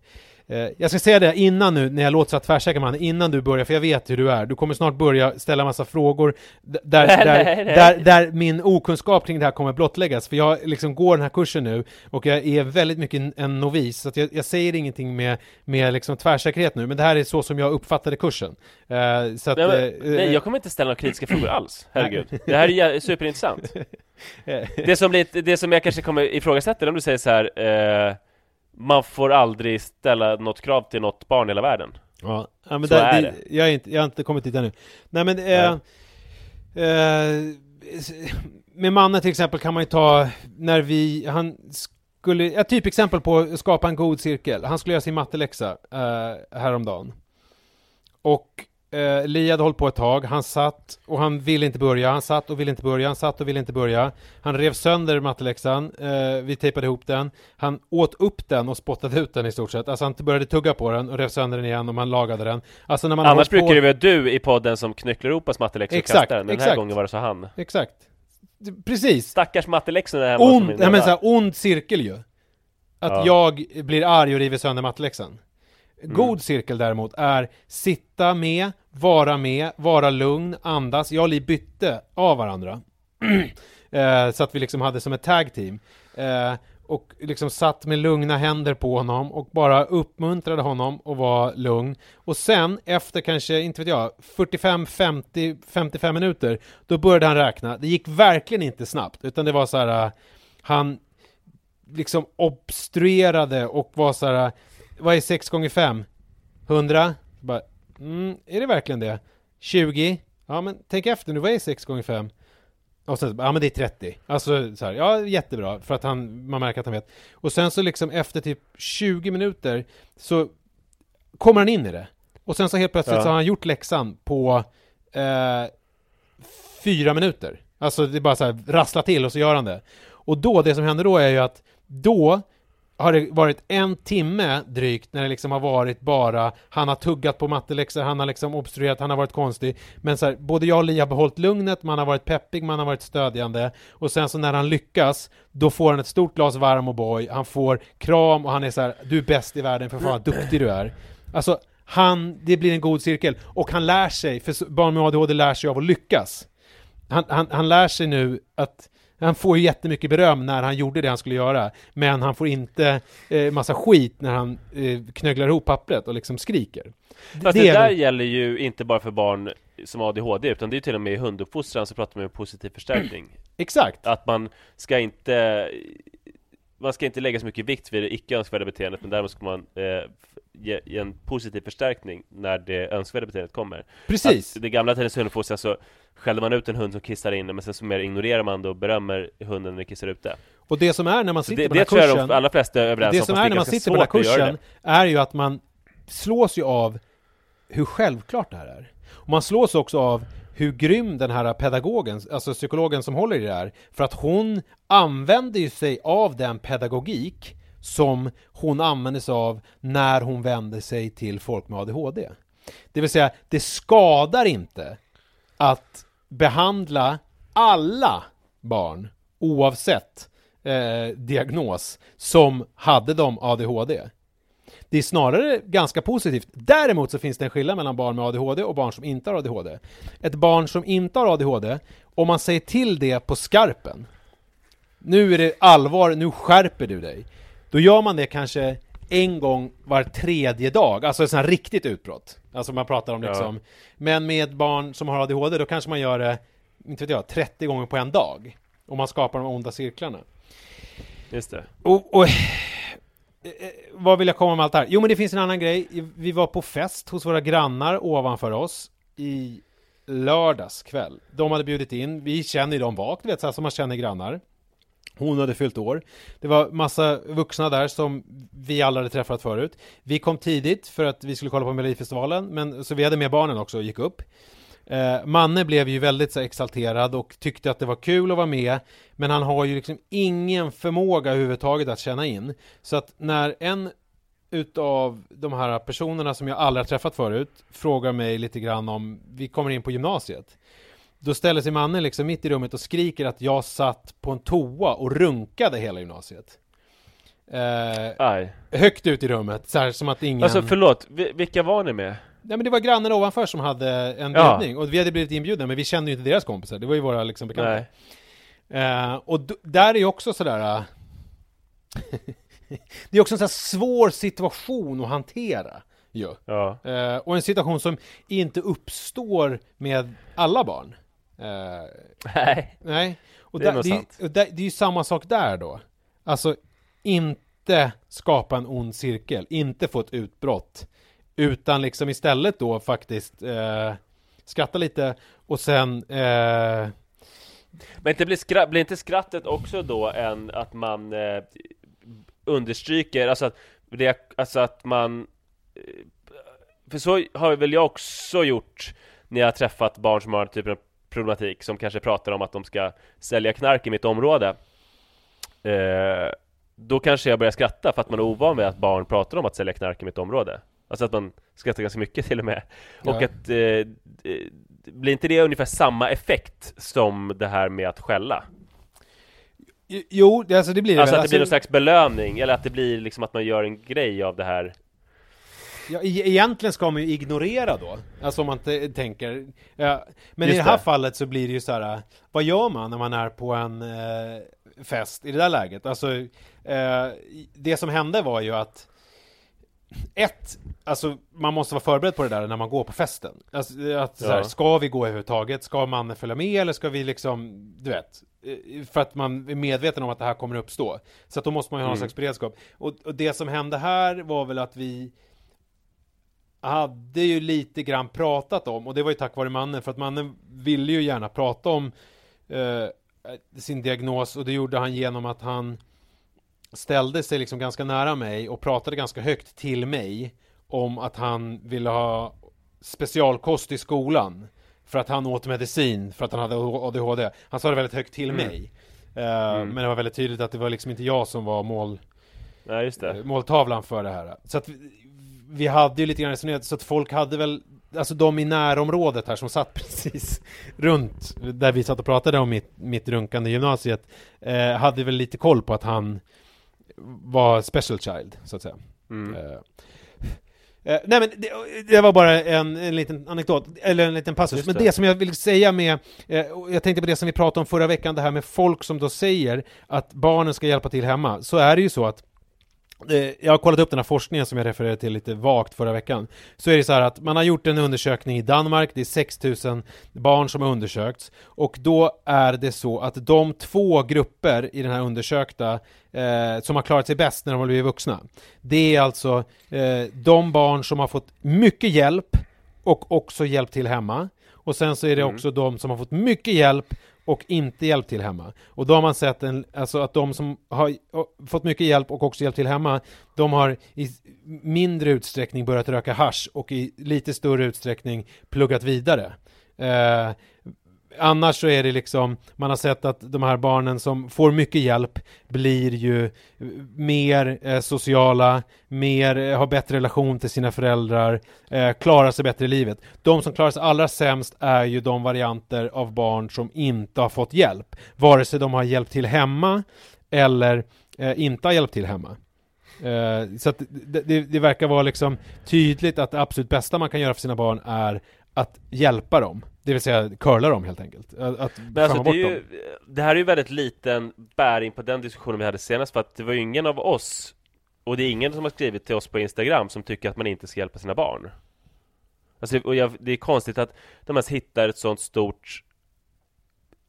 jag ska säga det innan nu, när jag låter så här tvärsäker man, innan du börjar, för jag vet hur du är. Du kommer snart börja ställa massa frågor där, där, där, där min okunskap kring det här kommer blottläggas. För jag liksom går den här kursen nu och jag är väldigt mycket en- novis, så jag, jag säger ingenting med, med liksom tvärsäkerhet nu, men det här är så som jag uppfattade kursen. Eh, så att, Nej, men, eh, nej, jag kommer inte ställa några kritiska frågor alls. Herregud. Det här är superintressant. Det som, blir, det som jag kanske kommer ifrågasätta om du säger så här eh, Man får aldrig ställa något krav till något barn i hela världen. Ja, ja men Så där, är det, det. Jag, är inte, jag har inte kommit dit ännu. Nej men eh, eh, med mannen till exempel kan man ju ta när vi, han skulle, ett typexempel på att skapa en god cirkel. Han skulle göra sin matteläxa eh, häromdagen. Och eh, Li hade hållit på ett tag, han satt och han ville inte börja, han satt och ville inte börja, han satt och ville inte börja. Han rev sönder matteläxan, eh, vi tejpade ihop den, han åt upp den och spottade ut den i stort sett. Alltså han började tugga på den och rev sönder den igen och man lagade den. Alltså när man Annars hållit på- brukar det vara du i podden som knycklar ihop matteläxor och kastar den. Den här exakt. gången var det så han. Exakt. Precis. Stackars matteläxorna hemma Ond, nej men så här, ond cirkel ju. Att Ja. jag blir arg och river sönder matteläxan. Mm. God cirkel däremot är sitta med, vara med, vara lugn, andas. Jag och Li bytte av varandra. eh, så att vi liksom hade som ett tag team. Eh, och liksom satt med lugna händer på honom och bara uppmuntrade honom att vara lugn. Och sen efter kanske, inte vet jag, 45, 50, 55 minuter, då började han räkna. Det gick verkligen inte snabbt, utan det var så här, eh, han liksom obstruerade och var så här, eh, vad är 6 gånger 5? 100? Bara, mm, är det verkligen det? 20? Ja men tänk efter nu, vad är 6 gånger 5? Och sen, ja men det är 30. Alltså så här, ja jättebra, för att han, man märker att han vet. Och sen så liksom efter typ 20 minuter så kommer han in i det. Och sen så helt plötsligt Ja. så har han gjort läxan på eh, fyra minuter. Alltså det är bara så här rasslar till och så gör han det. Och då, det som händer då är ju att då har det varit en timme drygt när det liksom har varit bara han har tuggat på matteläxor, han har liksom obstruerat, han har varit konstig. Men så här, både jag och Li har behållit lugnet, man har varit peppig, man har varit stödjande. Och sen så när han lyckas, då får han ett stort glas varm O'boy, han får kram och han är så här, du är bäst i världen för fan vad duktig du är. Alltså, han, det blir en god cirkel. Och han lär sig, för barn med ADHD lär sig av att lyckas. Han, han, han lär sig nu att han får ju jättemycket beröm när han gjorde det han skulle göra, men han får inte eh, massa skit när han eh, knögglar ihop pappret och liksom skriker. Fast det, är där väl- gäller ju inte bara för barn som har ADHD, utan det är ju till och med i hunduppfostran så pratar man om positiv förstärkning. Exakt. Att man ska inte man ska inte lägga så mycket vikt vid det icke önskvärda beteendet, men däremot ska man eh, ge, ge en positiv förstärkning när det önskvärda beteendet kommer. Precis. Att det gamla tidens hunduppfostran så skällde man ut en hund som kissar inne, men sen så mer ignorerar man det och berömmer hunden när den kissar ute. Och det som är när man sitter det, på den det här tror jag kursen de allra flesta är överens det om, som fast är när man sitter på den här kursen det. är ju att man slås ju av hur självklart det här är. Och man slås också av hur grym den här pedagogen, alltså psykologen som håller i det här, för att hon använder ju sig av den pedagogik som hon använder sig av när hon vänder sig till folk med ADHD. Det vill säga, det skadar inte att behandla alla barn oavsett eh, diagnos som hade de ADHD. Det är snarare ganska positivt. Däremot så finns det en skillnad mellan barn med ADHD och barn som inte har ADHD. Ett barn som inte har ADHD, om man säger till det på skarpen, nu är det allvar, nu skärper du dig. Då gör man det kanske en gång var tredje dag, alltså ett sånt här riktigt utbrott. Alltså man pratar om Ja. liksom, men med barn som har ADHD då kanske man gör det, inte vet jag, 30 gånger på en dag. Och man skapar de onda cirklarna. Just det. Och, och Eh, eh, vad vill jag komma med allt det här? Jo men det finns en annan grej. Vi var på fest hos våra grannar ovanför oss i lördags kväll. De hade bjudit in, vi känner ju dem vagt, vet så här som man känner grannar. Hon hade fyllt år. Det var massa vuxna där som vi alla hade träffat förut. Vi kom tidigt för att vi skulle kolla på Melodifestivalen, men så vi hade med barnen också och gick upp. Eh, Manne blev ju väldigt så, exalterad och tyckte att det var kul att vara med Men han har ju liksom ingen förmåga överhuvudtaget att känna in Så att när en utav de här personerna som jag aldrig har träffat förut frågar mig lite grann om vi kommer in på gymnasiet Då ställer sig mannen liksom mitt i rummet och skriker att jag satt på en toa och runkade hela gymnasiet eh, Aj. Högt ut i rummet, så här, som att ingen Alltså förlåt, vi- vilka var ni med? Nej men det var grannen ovanför som hade en Ja. bjudning och vi hade blivit inbjudna men vi kände ju inte deras kompisar, det var ju våra liksom bekanta. Eh, och där är ju också sådär... eh, det är också en sån svår situation att hantera ju. Ja. Eh, och en situation som inte uppstår med alla barn. Nej. nej. Och Det är där, det, är, och där, det är ju samma sak där då. Alltså, inte skapa en ond cirkel, inte få ett utbrott. Utan liksom istället då faktiskt eh, skratta lite och sen eh, Men inte blir, skra- blir inte skrattet också då en att man eh, understryker, alltså att, det, alltså att man eh, För så har väl jag också gjort när jag har träffat barn som har typ av problematik som kanske pratar om att de ska sälja knark i mitt område. Eh, Då kanske jag börjar skratta för att man är ovan vid att barn pratar om att sälja knark i mitt område. Alltså att man skrattar ganska mycket till och med Och Ja. att eh, Blir inte det ungefär samma effekt som det här med att skälla? Jo, alltså det blir det Alltså väl. att det blir någon slags belöning, eller att det blir liksom att man gör en grej av det här Ja, e- egentligen ska man ju ignorera då, alltså om man inte tänker ja, Men Just i det här det. fallet så blir det ju så här. Vad gör man när man är på en eh, fest i det där läget? Alltså eh, Det som hände var ju att ett, alltså man måste vara förberedd på det där när man går på festen. Alltså, att, så här, Ja. ska vi gå överhuvudtaget? Ska mannen följa med eller ska vi liksom, du vet, eh, för att man är medveten om att det här kommer uppstå. Så att då måste man ju ha någon Mm. slags beredskap. Och, och det som hände här var väl att vi hade ju lite grann pratat om, och det var ju tack vare mannen, för att mannen ville ju gärna prata om eh, sin diagnos och det gjorde han genom att han ställde sig liksom ganska nära mig och pratade ganska högt till mig om att han ville ha specialkost i skolan för att han åt medicin för att han hade ADHD. Han sa det väldigt högt till Mm. mig. Eh, Men det var väldigt tydligt att det var liksom inte jag som var mål, Nej eh, måltavlan för det här. Så att vi, vi hade ju lite grann resonerat så att folk hade väl Alltså de i närområdet här som satt precis runt där vi satt och pratade om mitt, mitt runkande gymnasiet eh, hade väl lite koll på att han var special child, så att säga. mm. Eh, nej men det, det var bara en, en liten anekdot, eller en liten passus. Just Men det. det som jag vill säga med, och jag tänkte på det som vi pratade om förra veckan, det här med folk som då säger att barnen ska hjälpa till hemma. Så är det ju så att Eh, jag har kollat upp den här forskningen som jag refererade till lite vagt förra veckan. Så är det så här att man har gjort en undersökning i Danmark, det är 6000 barn som har undersökts och då är det så att de två grupper i den här undersökta eh, som har klarat sig bäst när de har blivit vuxna. Det är alltså eh, de barn som har fått mycket hjälp och också hjälp till hemma. Och sen så är det Mm. också de som har fått mycket hjälp och inte hjälpt till hemma. Och då har man sett en, alltså att de som har fått mycket hjälp och också hjälpt till hemma, de har i mindre utsträckning börjat röka hash och i lite större utsträckning pluggat vidare. Eh, annars så är det liksom, man har sett att de här barnen som får mycket hjälp blir ju mer eh, sociala, mer, eh, har bättre relation till sina föräldrar, eh, klarar sig bättre i livet. De som klarar sig allra sämst är ju de varianter av barn som inte har fått hjälp, vare sig de har hjälpt till hemma eller eh, inte har hjälpt till hemma. Eh, så att det, det, det verkar vara liksom tydligt att det absolut bästa man kan göra för sina barn är att hjälpa dem. Det vill säga curla dem helt enkelt. Att Men alltså, det, är ju, det här är ju väldigt liten bäring på den diskussionen vi hade senast för att det var ju ingen av oss och det är ingen som har skrivit till oss på Instagram som tycker att man inte ska hjälpa sina barn. Alltså, och jag, det är konstigt att de ens hittar ett sånt stort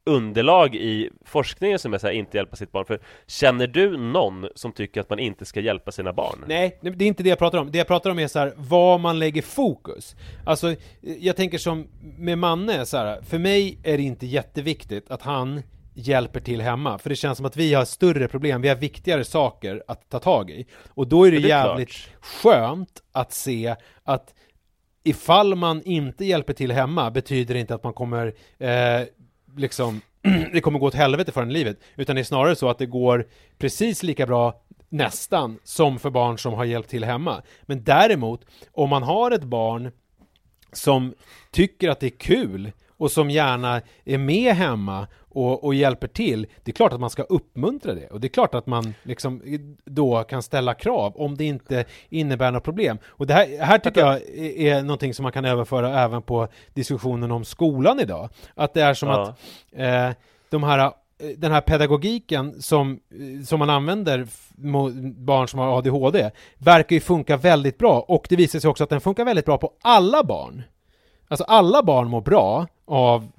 underlag i forskningen som är så här, inte hjälpa sitt barn. För känner du någon som tycker att man inte ska hjälpa sina barn? Nej, det är inte det jag pratar om. Det jag pratar om är så här, var man lägger fokus. Alltså, jag tänker som med Manne, så här, för mig är det inte jätteviktigt att han hjälper till hemma, för det känns som att vi har större problem, vi har viktigare saker att ta tag i. Och då är det, det är jävligt klart. skönt att se att ifall man inte hjälper till hemma betyder det inte att man kommer eh, liksom det kommer gå åt helvete för en i livet, utan det är snarare så att det går precis lika bra nästan som för barn som har hjälpt till hemma. Men däremot, om man har ett barn som tycker att det är kul och som gärna är med hemma och, och, hjälper till, det är klart att man ska uppmuntra det och det är klart att man liksom då kan ställa krav om det inte innebär några problem. Och det här, här tycker jag är, någonting som man kan överföra även på diskussionen om skolan idag. Att det är som ja. att eh, de här den här pedagogiken som, som man använder mot barn som har ADHD verkar ju funka väldigt bra och det visar sig också att den funkar väldigt bra på alla barn. Alltså alla barn mår bra av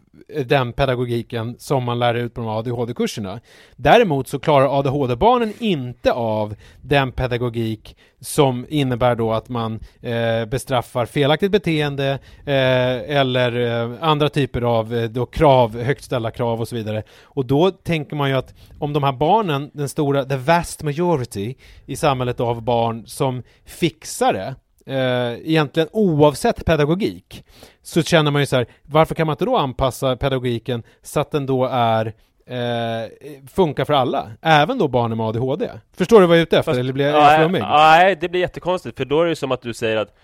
den pedagogiken som man lär ut på de ADHD-kurserna. Däremot så klarar ADHD-barnen inte av den pedagogik som innebär då att man eh, bestraffar felaktigt beteende eh, eller eh, andra typer av eh, då krav, högt ställda krav och så vidare. Och då tänker man ju att om de här barnen, den stora, the vast majority i samhället av barn som fixar det eh, egentligen oavsett pedagogik så känner man ju så här, varför kan man inte då anpassa pedagogiken så att den då är eh, funkar för alla, även då barn med ADHD. Förstår du vad jag är ute efter, Fast, eller blir jag flummig? Nej, det blir jättekonstigt, för då är det som att du säger att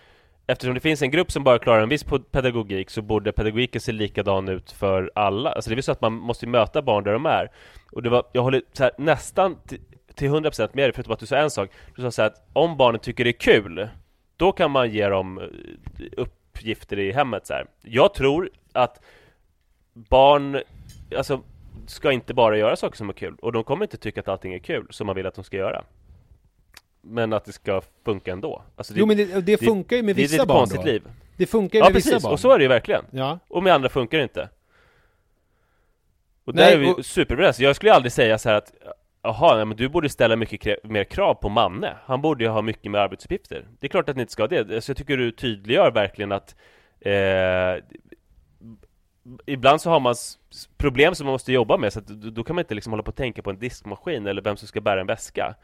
Eftersom det finns en grupp som bara klarar en viss pedagogik så borde pedagogiken se likadan ut för alla. Alltså det är så att man måste möta barn där de är. Och det var, jag håller här, nästan till 100% med dig, förutom att du sa en sak. Du sa så att om barnen tycker det är kul då kan man ge dem eh, uppgifter i hemmet så här. Jag tror att barn, alltså ska inte bara göra saker som är kul och de kommer inte tycka att allting är kul som man vill att de ska göra. Men att det ska funka ändå. Alltså det, jo men det, det funkar ju med vissa barn Det ett konstigt då. liv. Det funkar ju med ja, precis. vissa barn. och så är det ju verkligen. Ja. Och med andra funkar det inte. Och där Nej, är vi och... superöverens. Jag skulle aldrig säga så här att Jaha, men du borde ställa mycket mer krav på Manne. Han borde ju ha mycket mer arbetsuppgifter. Det är klart att ni inte ska ha det. Så jag tycker du tydliggör verkligen att eh, Ibland så har man problem som man måste jobba med, så att då kan man inte liksom hålla på och tänka på en diskmaskin eller vem som ska bära en väska.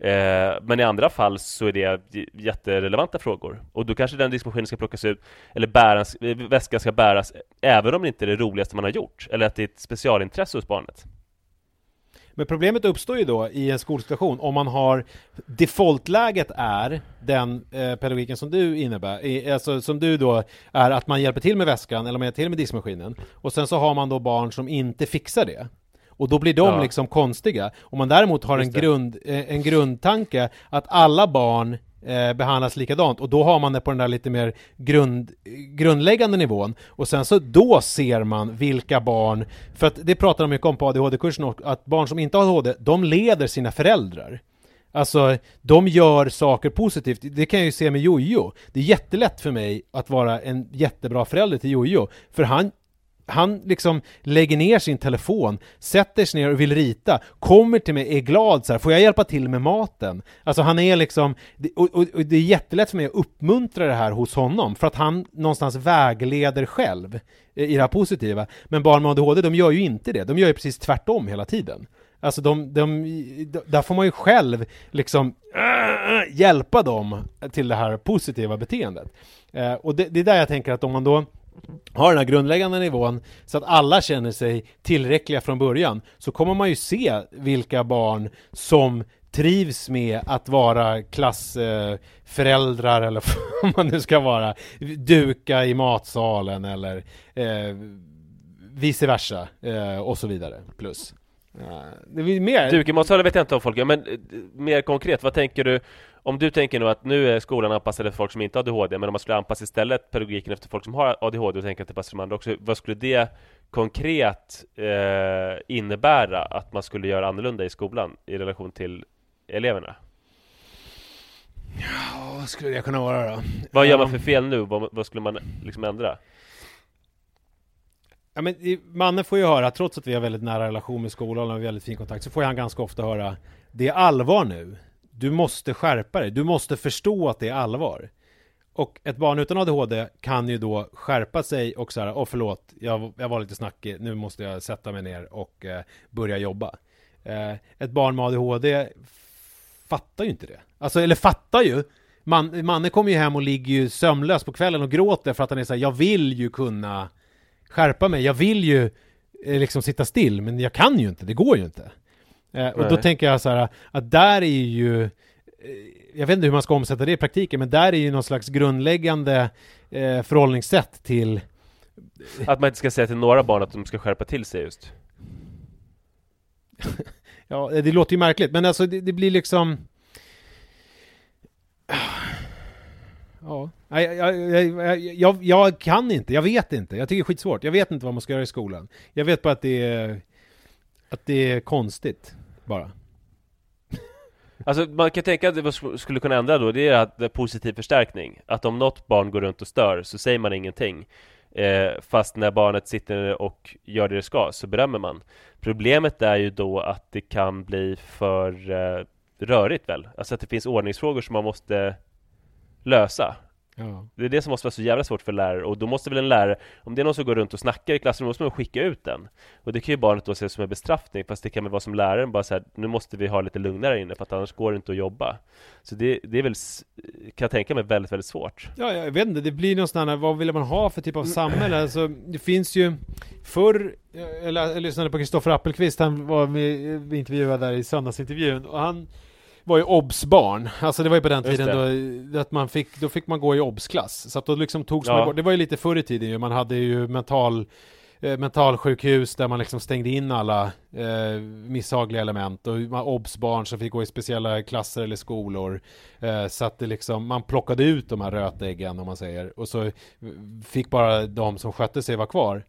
Eh, men i andra fall så är det jätterelevanta frågor. Och då kanske den diskmaskinen ska plockas ut, eller bäras, väskan ska bäras, även om det inte är det roligaste man har gjort, eller att det är ett specialintresse hos barnet. Men problemet uppstår ju då i en skolsituation om man har defaultläget är den eh, pedagogiken som du innebär, alltså som du då är att man hjälper till med väskan eller man hjälper till med diskmaskinen och sen så har man då barn som inte fixar det. Och då blir de ja. liksom konstiga. Om man däremot har en, grund, eh, en grundtanke att alla barn eh, behandlas likadant och då har man det på den där lite mer grund, grundläggande nivån och sen så då ser man vilka barn, för att det pratar de mycket om på ADHD-kursen att barn som inte har ADHD, de leder sina föräldrar. Alltså, de gör saker positivt. Det kan jag ju se med Jojo. Det är jättelätt för mig att vara en jättebra förälder till Jojo, för han han liksom lägger ner sin telefon, sätter sig ner och vill rita, kommer till mig, är glad så här, får jag hjälpa till med maten? Alltså han är liksom, det- och, och, och det är jättelätt för mig att uppmuntra det här hos honom, för att han någonstans vägleder själv i det här positiva. Men barn med ADHD, de gör ju inte det, de gör ju precis tvärtom hela tiden. Alltså de, de, de, där får man ju själv liksom äh, äh hjälpa dem till det här positiva beteendet. Eh, och det, det är där jag tänker att om man då har den här grundläggande nivån så att alla känner sig tillräckliga från början så kommer man ju se vilka barn som trivs med att vara klassföräldrar eh, eller vad man nu ska vara, duka i matsalen eller eh, vice versa eh, och så vidare. Plus. Ja, det blir mer... matsalen vet jag inte om folk gör, men eh, mer konkret, vad tänker du? Om du tänker nu att nu är skolan anpassad efter folk som inte har ADHD, men om man skulle anpassa istället pedagogiken efter folk som har ADHD och tänka att det passar de andra också, vad skulle det konkret eh, innebära att man skulle göra annorlunda i skolan i relation till eleverna? Ja, vad skulle det kunna vara då? Vad gör man Um, för fel nu? Vad, vad skulle man liksom ändra? Ja, men i- Manne får ju höra, trots att vi har väldigt nära relation med skolan och har väldigt fin kontakt, så får han ganska ofta höra Det är allvar nu. Du måste skärpa dig. Du måste förstå att det är allvar. Och ett barn utan ADHD kan ju då skärpa sig och så här, åh förlåt, jag, jag var lite snackig, nu måste jag sätta mig ner och eh, börja jobba. Eh, ett barn med ADHD fattar ju inte det. Alltså, eller fattar ju. Man, Manne kommer ju hem och ligger ju sömnlös på kvällen och gråter för att han är så här, jag vill ju kunna skärpa mig, jag vill ju eh, liksom sitta still, men jag kan ju inte, det går ju inte. Eh, och då Nej. tänker jag så här, att där är ju, eh, jag vet inte hur man ska omsätta det i praktiken, men där är ju någon slags grundläggande eh, förhållningssätt till Att man inte ska säga till några barn att de ska skärpa till sig just. Ja, det låter ju märkligt, men alltså det, det blir liksom... Ja, jag, jag, jag, jag kan inte, jag vet inte, jag tycker det är skitsvårt. Jag vet inte vad man ska göra i skolan. Jag vet bara att det är, att det är konstigt, bara. Alltså man kan tänka att det skulle kunna ändra då, det är att det är positiv förstärkning. Att om något barn går runt och stör så säger man ingenting. Eh, fast när barnet sitter och gör det det ska så berömmer man. Problemet är ju då att det kan bli för eh, rörigt väl? Alltså att det finns ordningsfrågor som man måste lösa. Ja. Det är det som måste vara så jävla svårt för lärare och då måste väl en lärare, om det är någon som går runt och snackar i klassrummet, måste man skicka ut den. Och det kan ju barnet då se som en bestraffning, fast det kan väl vara som läraren bara så här, nu måste vi ha lite lugnare inne för att annars går det inte att jobba. Så det, det är väl, kan jag tänka mig, väldigt, väldigt svårt. Ja, jag vet inte, det blir någon sån här, vad vill man ha för typ av samhälle? Alltså, det finns ju förr, jag, jag, lyssnade på Kristoffer Appelqvist, han var med, vi intervjuade där i söndagsintervjun, och han var ju obs-barn, alltså det var ju på den Just tiden då, att man fick, då fick man gå i obs-klass, så att då liksom togs Ja. man bort, det var ju lite förr i tiden ju, man hade ju mental eh, mentalsjukhus där man liksom stängde in alla eh, misshagliga element och obs-barn som fick gå i speciella klasser eller skolor. Eh, så att det liksom, man plockade ut de här rötäggen om man säger och så fick bara de som skötte sig vara kvar.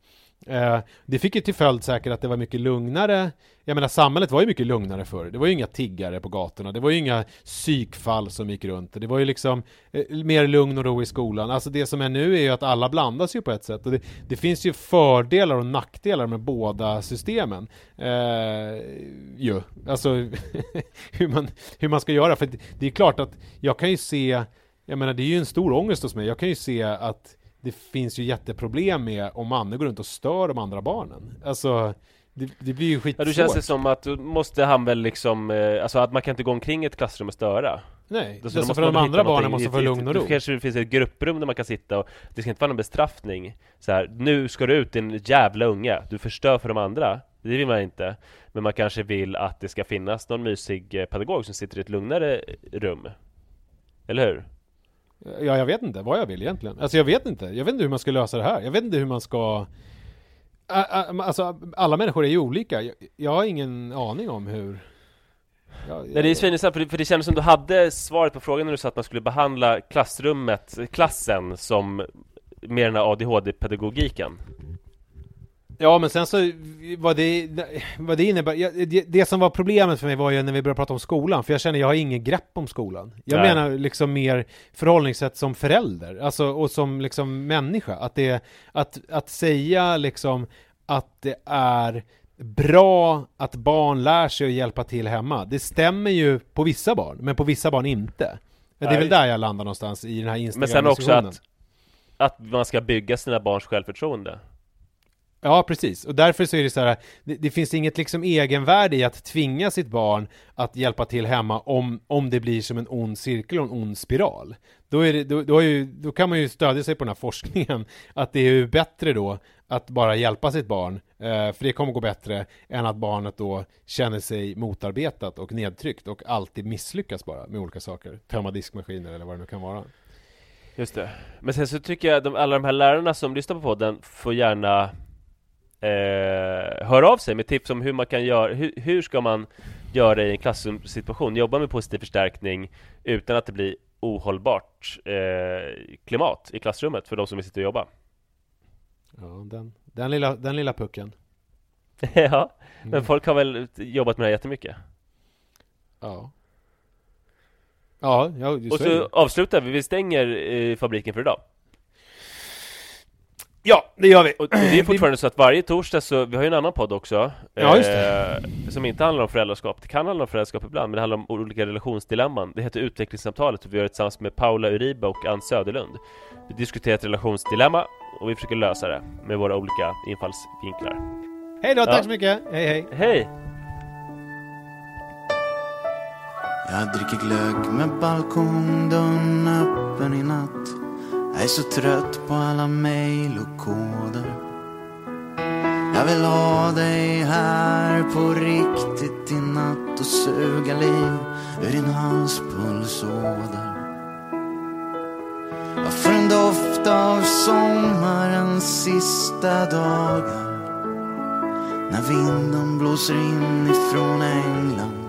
Eh, det fick ju till följd säkert att det var mycket lugnare. Jag menar samhället var ju mycket lugnare förr. Det var ju inga tiggare på gatorna. Det var ju inga psykfall som gick runt. Det var ju liksom eh, mer lugn och ro i skolan. Alltså det som är nu är ju att alla blandas ju på ett sätt. Och det, det finns ju fördelar och nackdelar med båda systemen. Eh, ju. Alltså hur, man, hur man ska göra. För det, det är klart att jag kan ju se, jag menar det är ju en stor ångest hos mig. Jag kan ju se att det finns ju jätteproblem med om Manne går runt och stör de andra barnen. Alltså, det, det blir ju Ja, skitsvårt. då känns det som att måste han väl liksom, eh, alltså att man kan inte gå omkring i ett klassrum och störa. Nej, alltså för de andra barnen måste få lugn och ro. kanske det finns ett grupprum där man kan sitta och det ska inte vara någon bestraffning. Så här, nu ska du ut din jävla unge, du förstör för de andra. Det vill man inte. Men man kanske vill att det ska finnas någon mysig eh, pedagog som sitter i ett lugnare rum. Eller hur? Ja, jag vet inte vad jag vill egentligen. Alltså jag vet inte. Jag vet inte hur man ska lösa det här. Jag vet inte hur man ska... Alltså, alla människor är ju olika. Jag, jag har ingen aning om hur... Jag, Nej, det är svinintressant, för det, för det kändes som du hade svaret på frågan när du sa att man skulle behandla klassrummet, klassen, som med den här ADHD-pedagogiken. Ja, men sen så vad det, vad det innebär, ja, det, det som var problemet för mig var ju när vi började prata om skolan, för jag känner jag har ingen grepp om skolan. Jag Nej. menar liksom mer förhållningssätt som förälder, alltså och som liksom människa. Att det, att, att säga liksom att det är bra att barn lär sig att hjälpa till hemma, det stämmer ju på vissa barn, men på vissa barn inte. Det är Nej. väl där jag landar någonstans i den här Men sen också Instagram-diskussionen. att, att man ska bygga sina barns självförtroende. Ja, precis. Och därför så är det så här, det, det finns inget liksom egenvärde i att tvinga sitt barn att hjälpa till hemma om, om det blir som en ond cirkel och en ond spiral. Då, är det, då, då, är ju, då kan man ju stödja sig på den här forskningen, att det är ju bättre då att bara hjälpa sitt barn, eh, för det kommer gå bättre än att barnet då känner sig motarbetat och nedtryckt och alltid misslyckas bara med olika saker. Tömma diskmaskiner eller vad det nu kan vara. Just det. Men sen så tycker jag att alla de här lärarna som lyssnar på podden får gärna eh, höra av sig med tips om hur man kan göra, hur, hur ska man göra i en klassrumssituation, jobba med positiv förstärkning utan att det blir ohållbart eh, klimat i klassrummet för de som vill sitta och jobba. Ja, den, den, lilla, den lilla pucken. ja, men Mm. folk har väl jobbat med det här jättemycket. Ja. Ja, ja Och så avslutar vi, vi stänger eh, fabriken för idag. Ja, det gör vi. Och det är fortfarande så att varje torsdag så, vi har ju en annan podd också Ja, just det. eh, Som inte handlar om föräldraskap, det kan handla om föräldraskap ibland Men det handlar om olika relationsdilemman Det heter Utvecklingssamtalet och vi gör det tillsammans med Paula Uribe och Ann Söderlund Vi diskuterar ett relationsdilemma och vi försöker lösa det med våra olika infallsvinklar Hej då, tack så mycket. Hej hej. Hej! Jag dricker glögg med balkongdörren öppen i natt. Jag är så trött på alla mejl och koder. Jag vill ha dig här på riktigt i natt och suga liv ur din halspulsåder. Jag får en doft av sommarens sista dagar. När vinden blåser in ifrån England